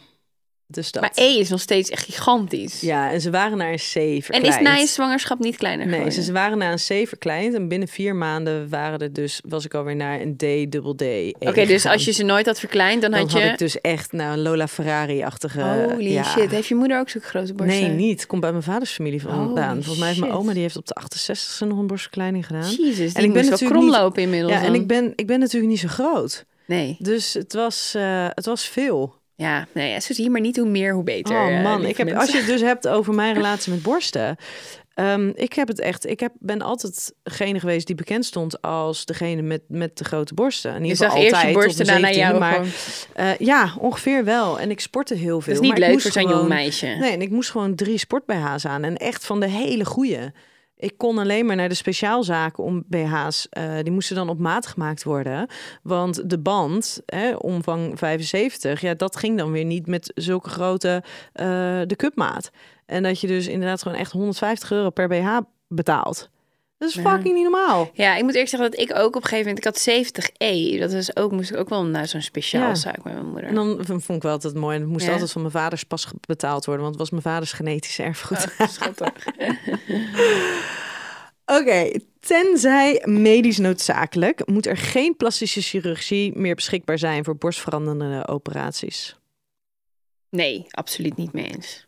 Speaker 3: Maar E is nog steeds echt gigantisch.
Speaker 1: Ja, en ze waren naar een C
Speaker 3: en
Speaker 1: verkleind.
Speaker 3: is na je zwangerschap niet kleiner
Speaker 1: Nee,
Speaker 3: geworden?
Speaker 1: ze waren naar een C verkleind. En binnen vier maanden waren er dus, was ik alweer naar een D, dubbel D. E
Speaker 3: Oké, dus als je ze nooit had verkleind, dan,
Speaker 1: Dan
Speaker 3: had
Speaker 1: had
Speaker 3: je...
Speaker 1: ik dus echt nou, een Lola Ferrari-achtige...
Speaker 3: Holy
Speaker 1: ja.
Speaker 3: shit. Heeft je moeder ook zo'n grote borsten?
Speaker 1: Nee, niet. Komt bij mijn vaders familie vandaan. Volgens mij heeft mijn oma, die heeft op de 68e nog een borstverkleining gedaan.
Speaker 3: Jezus,
Speaker 1: En ik ben
Speaker 3: wel
Speaker 1: natuurlijk niet-
Speaker 3: kromlopen inmiddels
Speaker 1: Ja, en
Speaker 3: dan.
Speaker 1: ik ben, ik ben natuurlijk niet zo groot.
Speaker 3: Nee.
Speaker 1: Dus het was, eh, het was veel.
Speaker 3: Ja, nee, ja, zo zie je maar niet hoe meer, hoe beter.
Speaker 1: Oh
Speaker 3: eh,
Speaker 1: man, ik heb, als je het dus hebt over mijn relatie met borsten. ehm, ik heb het echt, ik heb, ben altijd degene geweest die bekend stond als degene met, met de grote borsten. In
Speaker 3: Je
Speaker 1: ieder
Speaker 3: zag
Speaker 1: geval
Speaker 3: eerst je
Speaker 1: altijd,
Speaker 3: borsten, daarna jou
Speaker 1: 17e,
Speaker 3: gewoon.
Speaker 1: maar, eh, Ja, ongeveer wel. En ik sportte heel veel.
Speaker 3: Dat is niet
Speaker 1: maar
Speaker 3: leuk voor zo'n jong meisje.
Speaker 1: Nee, en ik moest gewoon drie sport BH's aan. En echt van de hele goede. Ik kon alleen maar naar de speciaalzaken om BH's. eh, die moesten dan op maat gemaakt worden. Want de band, hè, omvang 75, ja, dat ging dan weer niet met zulke grote eh, de cupmaat. En dat je dus inderdaad gewoon echt 150 euro per BH betaalt. Dat is
Speaker 3: Ja.
Speaker 1: fucking niet normaal.
Speaker 3: Ja, ik moet eerlijk zeggen dat ik ook op een gegeven moment... Ik had 70E. Dat was ook, moest ik ook wel naar zo'n speciaal
Speaker 1: Ja.
Speaker 3: zaak met mijn moeder.
Speaker 1: En dan vond ik wel altijd mooi. En het moest
Speaker 3: Ja.
Speaker 1: altijd van mijn vaders pas betaald worden. Want het was mijn vaders genetische erfgoed.
Speaker 3: Oh, schattig.
Speaker 1: Oké, tenzij medisch noodzakelijk, moet er geen plastische chirurgie meer beschikbaar zijn voor borstveranderende operaties.
Speaker 3: Nee, absoluut niet mee eens.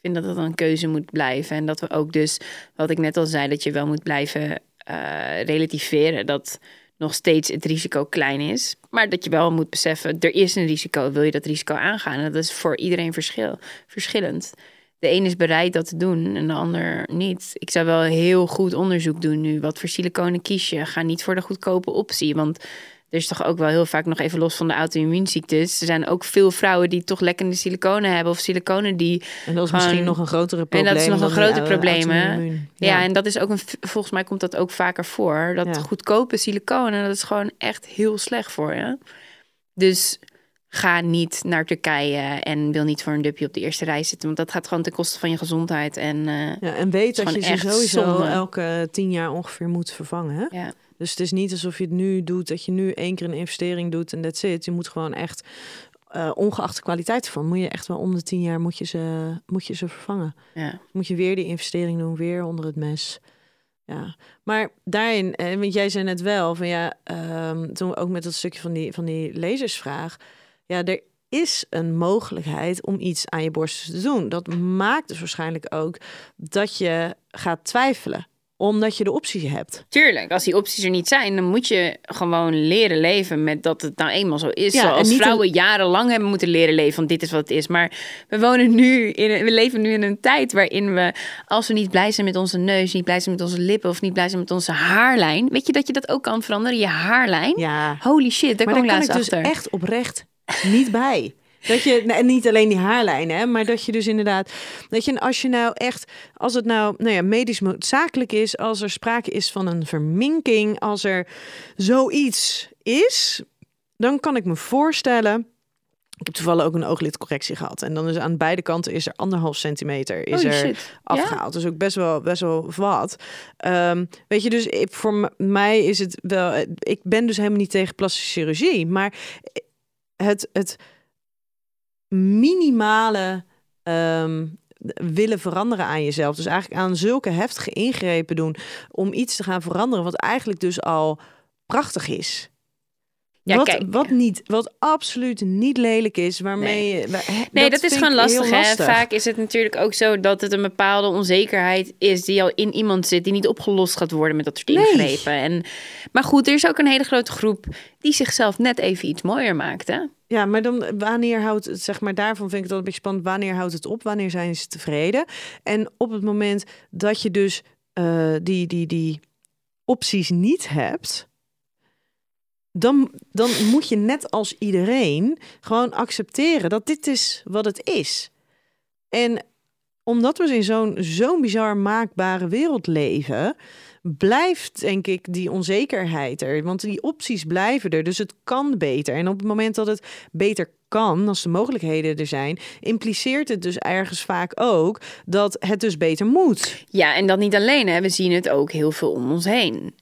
Speaker 3: Ik vind dat dat een keuze moet blijven. En dat we ook dus, wat ik net al zei, dat je wel moet blijven eh, relativeren. Dat nog steeds het risico klein is. Maar dat je wel moet beseffen, er is een risico. Wil je dat risico aangaan? En dat is voor iedereen verschil, verschillend. De een is bereid dat te doen en de ander niet. Ik zou wel heel goed onderzoek doen nu. Wat voor siliconen kies je? Ga niet voor de goedkope optie. Want er is toch ook wel heel vaak nog even los van de auto-immuunziektes. Er zijn ook veel vrouwen die toch lekkende siliconen hebben. Of siliconen die.
Speaker 1: En dat is
Speaker 3: gewoon-
Speaker 1: misschien nog een grotere probleem.
Speaker 3: En dat is nog een groter probleem, hè?
Speaker 1: auto-immuun.
Speaker 3: Ja. en dat is ook een. Volgens mij komt dat ook vaker voor. Dat
Speaker 1: Ja.
Speaker 3: goedkope siliconen, dat is gewoon echt heel slecht voor je. Dus ga niet naar Turkije en wil niet voor een dupje op de eerste rij zitten. Want dat gaat gewoon ten koste van je gezondheid. En eh,
Speaker 1: Ja, en weet dat je ze sowieso
Speaker 3: zonde.
Speaker 1: elke tien jaar ongeveer moet vervangen. Hè?
Speaker 3: ja.
Speaker 1: Dus het is niet alsof je het nu doet, dat je nu één keer een investering doet en that's it. Je moet gewoon echt, eh, ongeacht de kwaliteit ervan, moet je echt wel om de tien jaar moet je ze, moet je ze vervangen.
Speaker 3: ja.
Speaker 1: Moet je weer die investering doen, weer onder het mes. Ja, maar daarin, eh, want jij zei net wel van ja, ehm, toen ook met dat stukje van die, van die lezersvraag. Ja, er is een mogelijkheid om iets aan je borsten te doen. Dat maakt dus waarschijnlijk ook dat je gaat twijfelen, omdat je de optie hebt.
Speaker 3: Tuurlijk, als die opties er niet zijn, dan moet je gewoon leren leven met dat het nou eenmaal zo is.
Speaker 1: Ja,
Speaker 3: Zoals vrouwen jarenlang hebben moeten leren leven van dit is wat het is. Maar we wonen nu in een, we leven nu in een tijd waarin we, als we niet blij zijn met onze neus, niet blij zijn met onze lippen of niet blij zijn met onze haarlijn, weet je dat je dat ook kan veranderen, je haarlijn?
Speaker 1: Ja,
Speaker 3: Holy shit, daar
Speaker 1: maar
Speaker 3: kwam ik
Speaker 1: kan ik dus
Speaker 3: achter.
Speaker 1: echt oprecht niet bij. Dat je, en niet alleen die haarlijnen, hè, maar dat je dus inderdaad, dat je, als je nou echt, als het nou, nou ja, medisch noodzakelijk is, als er sprake is van een verminking, als er zoiets is, dan kan ik me voorstellen. Ik heb toevallig ook een ooglidcorrectie gehad. En dan is aan beide kanten is er anderhalf centimeter is
Speaker 3: Holy
Speaker 1: er
Speaker 3: shit.
Speaker 1: afgehaald. Dus ook best wel, best wel wat. Ehm, weet je, dus ik- voor mij is het wel. Ik ben dus helemaal niet tegen plastische chirurgie, maar het, het minimale ehm, willen veranderen aan jezelf. Dus eigenlijk aan zulke heftige ingrepen doen om iets te gaan veranderen, wat eigenlijk dus al prachtig is.
Speaker 3: Ja,
Speaker 1: wat,
Speaker 3: kijk.
Speaker 1: wat niet, wat absoluut niet lelijk is, waarmee waar- hè,
Speaker 3: Nee, dat, is gewoon lastig. Vaak is het natuurlijk ook zo dat het een bepaalde onzekerheid is die al in iemand zit, die niet opgelost gaat worden met dat soort
Speaker 1: Nee.
Speaker 3: ingrepen. En, maar goed, er is ook een hele grote groep die zichzelf net even iets mooier maakt, hè.
Speaker 1: Ja, maar dan wanneer houdt het, zeg maar, daarvan vind ik dat een beetje spannend. Wanneer houdt het op? Wanneer zijn ze tevreden? En op het moment dat je dus eh, die, die, die opties niet hebt, dan, dan moet je net als iedereen gewoon accepteren dat dit is wat het is. En omdat we in zo'n zo'n bizar maakbare wereld leven, blijft denk ik die onzekerheid er. Want die opties blijven er, dus het kan beter. En op het moment dat het beter kan, als de mogelijkheden er zijn, impliceert het dus ergens vaak ook dat het dus beter moet.
Speaker 3: Ja, en dat niet alleen, hè. We zien het ook heel veel om ons heen.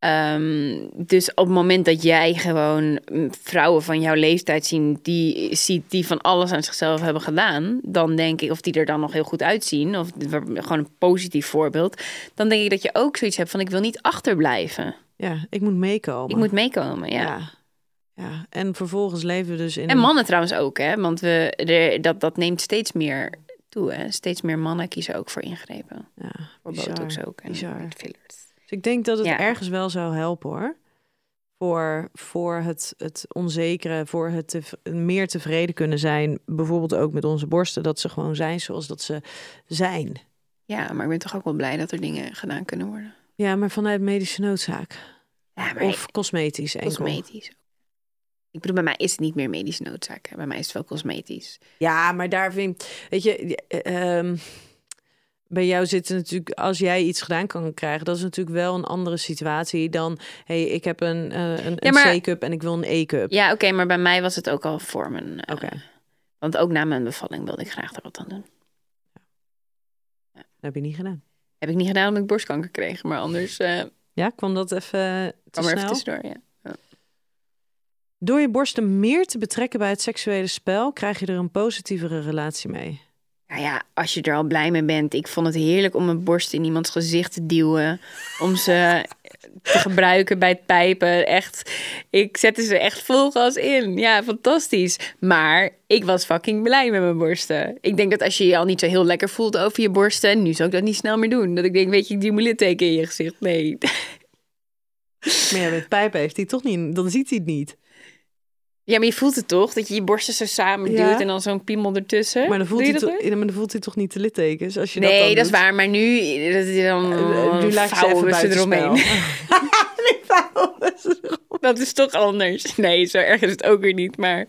Speaker 3: Ehm, dus op het moment dat jij gewoon mm, vrouwen van jouw leeftijd zien, die ziet die van alles aan zichzelf hebben gedaan, dan denk ik, of die er dan nog heel goed uitzien, of gewoon een positief voorbeeld, dan denk ik dat je ook zoiets hebt van ik wil niet achterblijven.
Speaker 1: Ja, ik moet meekomen.
Speaker 3: Ik moet meekomen, ja.
Speaker 1: ja. ja. En vervolgens leven we dus in
Speaker 3: En mannen trouwens ook, hè? Want we, er, dat, dat neemt steeds meer toe, hè? Steeds meer mannen kiezen ook voor ingrepen.
Speaker 1: Ja,
Speaker 3: Voor
Speaker 1: bizar,
Speaker 3: botox ook en
Speaker 1: bizar.
Speaker 3: fillers.
Speaker 1: Dus ik denk dat het
Speaker 3: Ja.
Speaker 1: ergens wel zou helpen hoor. Voor, voor het, het onzekere, voor het meer tevreden kunnen zijn. Bijvoorbeeld ook met onze borsten, dat ze gewoon zijn zoals dat ze zijn.
Speaker 3: Ja, maar ik ben toch ook wel blij dat er dingen gedaan kunnen worden.
Speaker 1: Ja, maar vanuit medische noodzaak.
Speaker 3: Ja, maar
Speaker 1: Of cosmetisch enkel.
Speaker 3: cosmetisch. Ik bedoel, bij mij is het niet meer medische noodzaak. hè. Bij mij is het wel cosmetisch.
Speaker 1: Ja, maar daar vind ik, weet je, eh, ehm, bij jou zit het natuurlijk, als jij iets gedaan kan krijgen, dat is natuurlijk wel een andere situatie dan, hey, ik heb een, eh, een,
Speaker 3: maar-
Speaker 1: C-cup en ik wil een E-cup.
Speaker 3: Ja, oké, maar bij mij was het ook al voor mijn... eh,
Speaker 1: Oké,
Speaker 3: Want ook na mijn bevalling wilde ik graag er wat aan doen.
Speaker 1: dat heb je niet gedaan.
Speaker 3: Heb ik niet gedaan omdat ik borstkanker kreeg, maar anders eh
Speaker 1: Ja, kwam dat even te
Speaker 3: kwam er even
Speaker 1: snel?
Speaker 3: tussendoor, ja.
Speaker 1: Door je borsten meer te betrekken bij het seksuele spel, krijg je er een positievere relatie mee.
Speaker 3: Nou ja, als je er al blij mee bent. Ik vond het heerlijk om mijn borst in iemands gezicht te duwen. Om ze te gebruiken bij het pijpen. Echt, ik zette ze echt vol gas in. Ja, fantastisch. Maar ik was fucking blij met mijn borsten. Ik denk dat als je je al niet zo heel lekker voelt over je borsten... nu zou ik dat niet snel meer doen. Dat ik denk, weet je, ik duw mijn litteken in je gezicht. Nee.
Speaker 1: Maar ja, met pijpen heeft hij toch niet, dan ziet hij het niet.
Speaker 3: Ja, maar je voelt het toch? Dat je je borsten zo samen
Speaker 1: Ja.
Speaker 3: duwt en dan zo'n piemel ertussen.
Speaker 1: Maar dan voelt, hij toch, ja, maar dan voelt hij toch niet de littekens als je
Speaker 3: Nee,
Speaker 1: dat dan
Speaker 3: dat is waar. Maar nu, dat is dan
Speaker 1: Eh, nu laat je even
Speaker 3: ze eromheen. Dat is toch anders? Nee, zo erg is het ook weer niet. Maar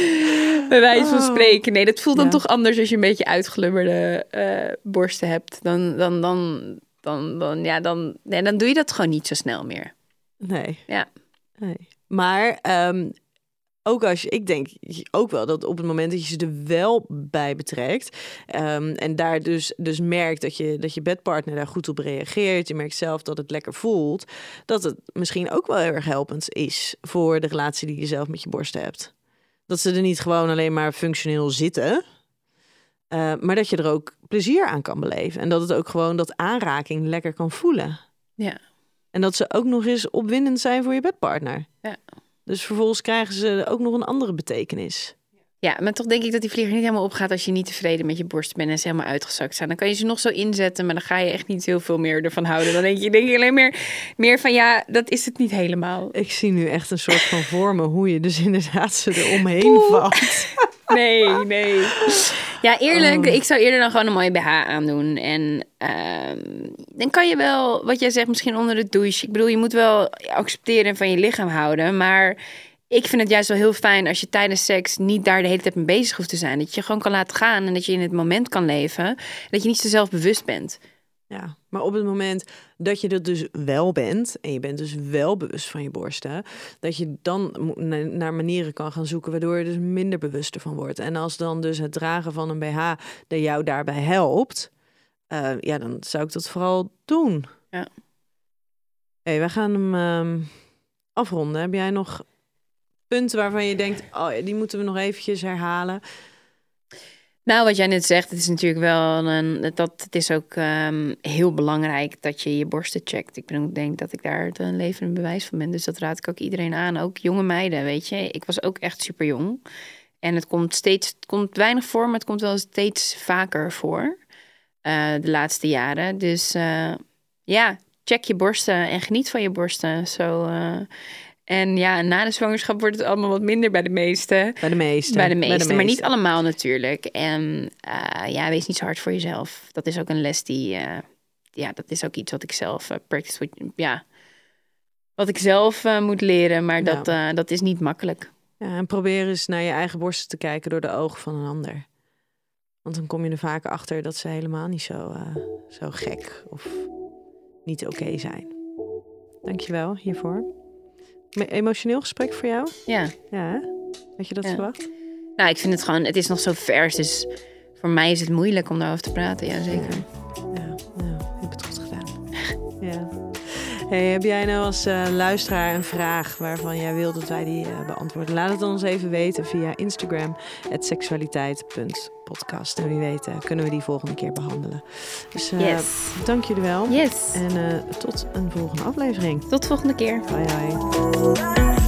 Speaker 3: bij wijze van
Speaker 1: Oh.
Speaker 3: spreken. Nee, dat voelt dan
Speaker 1: Ja.
Speaker 3: toch anders als je een beetje uitglubberde eh, borsten hebt. Dan, dan, dan, dan, dan, ja, dan, nee, dan doe je dat gewoon niet zo snel meer.
Speaker 1: Nee.
Speaker 3: Ja.
Speaker 1: nee. Maar ehm, ook als je, ik denk ook wel dat op het moment dat je ze er wel bij betrekt ehm, en daar dus, dus merkt dat je, dat je bedpartner daar goed op reageert, je merkt zelf dat het lekker voelt, dat het misschien ook wel heel erg helpend is voor de relatie die je zelf met je borsten hebt. Dat ze er niet gewoon alleen maar functioneel zitten, eh, maar dat je er ook plezier aan kan beleven. En dat het ook gewoon dat aanraking lekker kan voelen.
Speaker 3: Ja.
Speaker 1: En dat ze ook nog eens opwindend zijn voor je bedpartner.
Speaker 3: Ja.
Speaker 1: Dus vervolgens krijgen ze ook nog een andere betekenis.
Speaker 3: Ja, maar toch denk ik dat die vlieger niet helemaal opgaat als je niet tevreden met je borst bent en ze helemaal uitgezakt zijn. Dan kan je ze nog zo inzetten, maar dan ga je echt niet heel veel meer ervan houden. Dan denk je, denk je alleen meer, meer van ja, dat is het niet helemaal.
Speaker 1: Ik zie nu echt een soort van vormen hoe je dus inderdaad ze eromheen valt.
Speaker 3: Nee, nee. Ja, eerlijk,
Speaker 1: Oh.
Speaker 3: ik zou eerder dan gewoon een mooie BH aandoen. En ehm, dan kan je wel, wat jij zegt, misschien onder de douche. Ik bedoel, je moet wel accepteren en van je lichaam houden. Maar ik vind het juist wel heel fijn als je tijdens seks niet daar de hele tijd mee bezig hoeft te zijn. Dat je je gewoon kan laten gaan en dat je in het moment kan leven. Dat je niet zo zelfbewust bent.
Speaker 1: Ja, maar op het moment dat je dat dus wel bent en je bent dus wel bewust van je borsten, dat je dan naar manieren kan gaan zoeken waardoor je dus minder bewust ervan wordt. En als dan dus het dragen van een BH er jou daarbij helpt, eh, ja, dan zou ik dat vooral doen.
Speaker 3: Ja.
Speaker 1: hey, wij gaan hem ehm, afronden. Heb jij nog punten waarvan je denkt, oh ja, die moeten we nog eventjes herhalen?
Speaker 3: Nou, wat jij net zegt, het is natuurlijk wel een. Dat, het is ook ehm, heel belangrijk dat je je borsten checkt. Ik ik denk dat ik daar een levend bewijs van ben. Dus dat raad ik ook iedereen aan. Ook jonge meiden, weet je. Ik was ook echt super jong. En het komt steeds, het komt weinig voor, maar het komt wel steeds vaker voor. eh, de laatste jaren. Dus eh, ja, check je borsten en geniet van je borsten. Zo. eh, en ja, na de zwangerschap wordt het allemaal wat minder bij de meesten.
Speaker 1: Bij de meeste.
Speaker 3: Bij de meeste, maar niet allemaal natuurlijk. En eh, ja, wees niet zo hard voor jezelf. Dat is ook een les die, eh, ja, dat is ook iets wat ik zelf eh, practice, with- ja, wat ik zelf moet leren, maar dat, dat is niet makkelijk.
Speaker 1: Ja, en probeer eens naar je eigen borsten te kijken door de ogen van een ander. Want dan kom je er vaak achter dat ze helemaal niet zo, zo gek of niet oké zijn. Dankjewel hiervoor. Emotioneel gesprek voor jou?
Speaker 3: Ja,
Speaker 1: Ja, had je dat
Speaker 3: Ja.
Speaker 1: verwacht?
Speaker 3: nou, ik vind het gewoon, het is nog zo vers, dus voor mij is het moeilijk om daarover te praten, ja zeker.
Speaker 1: Ja, Hey, heb jij nou als eh, luisteraar een vraag waarvan jij wilt dat wij die eh, beantwoorden? Laat het ons even weten via Instagram, seksualiteit.podcast. En wie weet eh, kunnen we die volgende keer behandelen. Dus
Speaker 3: Yes.
Speaker 1: dank jullie wel.
Speaker 3: Yes.
Speaker 1: En tot een volgende aflevering.
Speaker 3: Tot de volgende keer.
Speaker 1: Bye bye.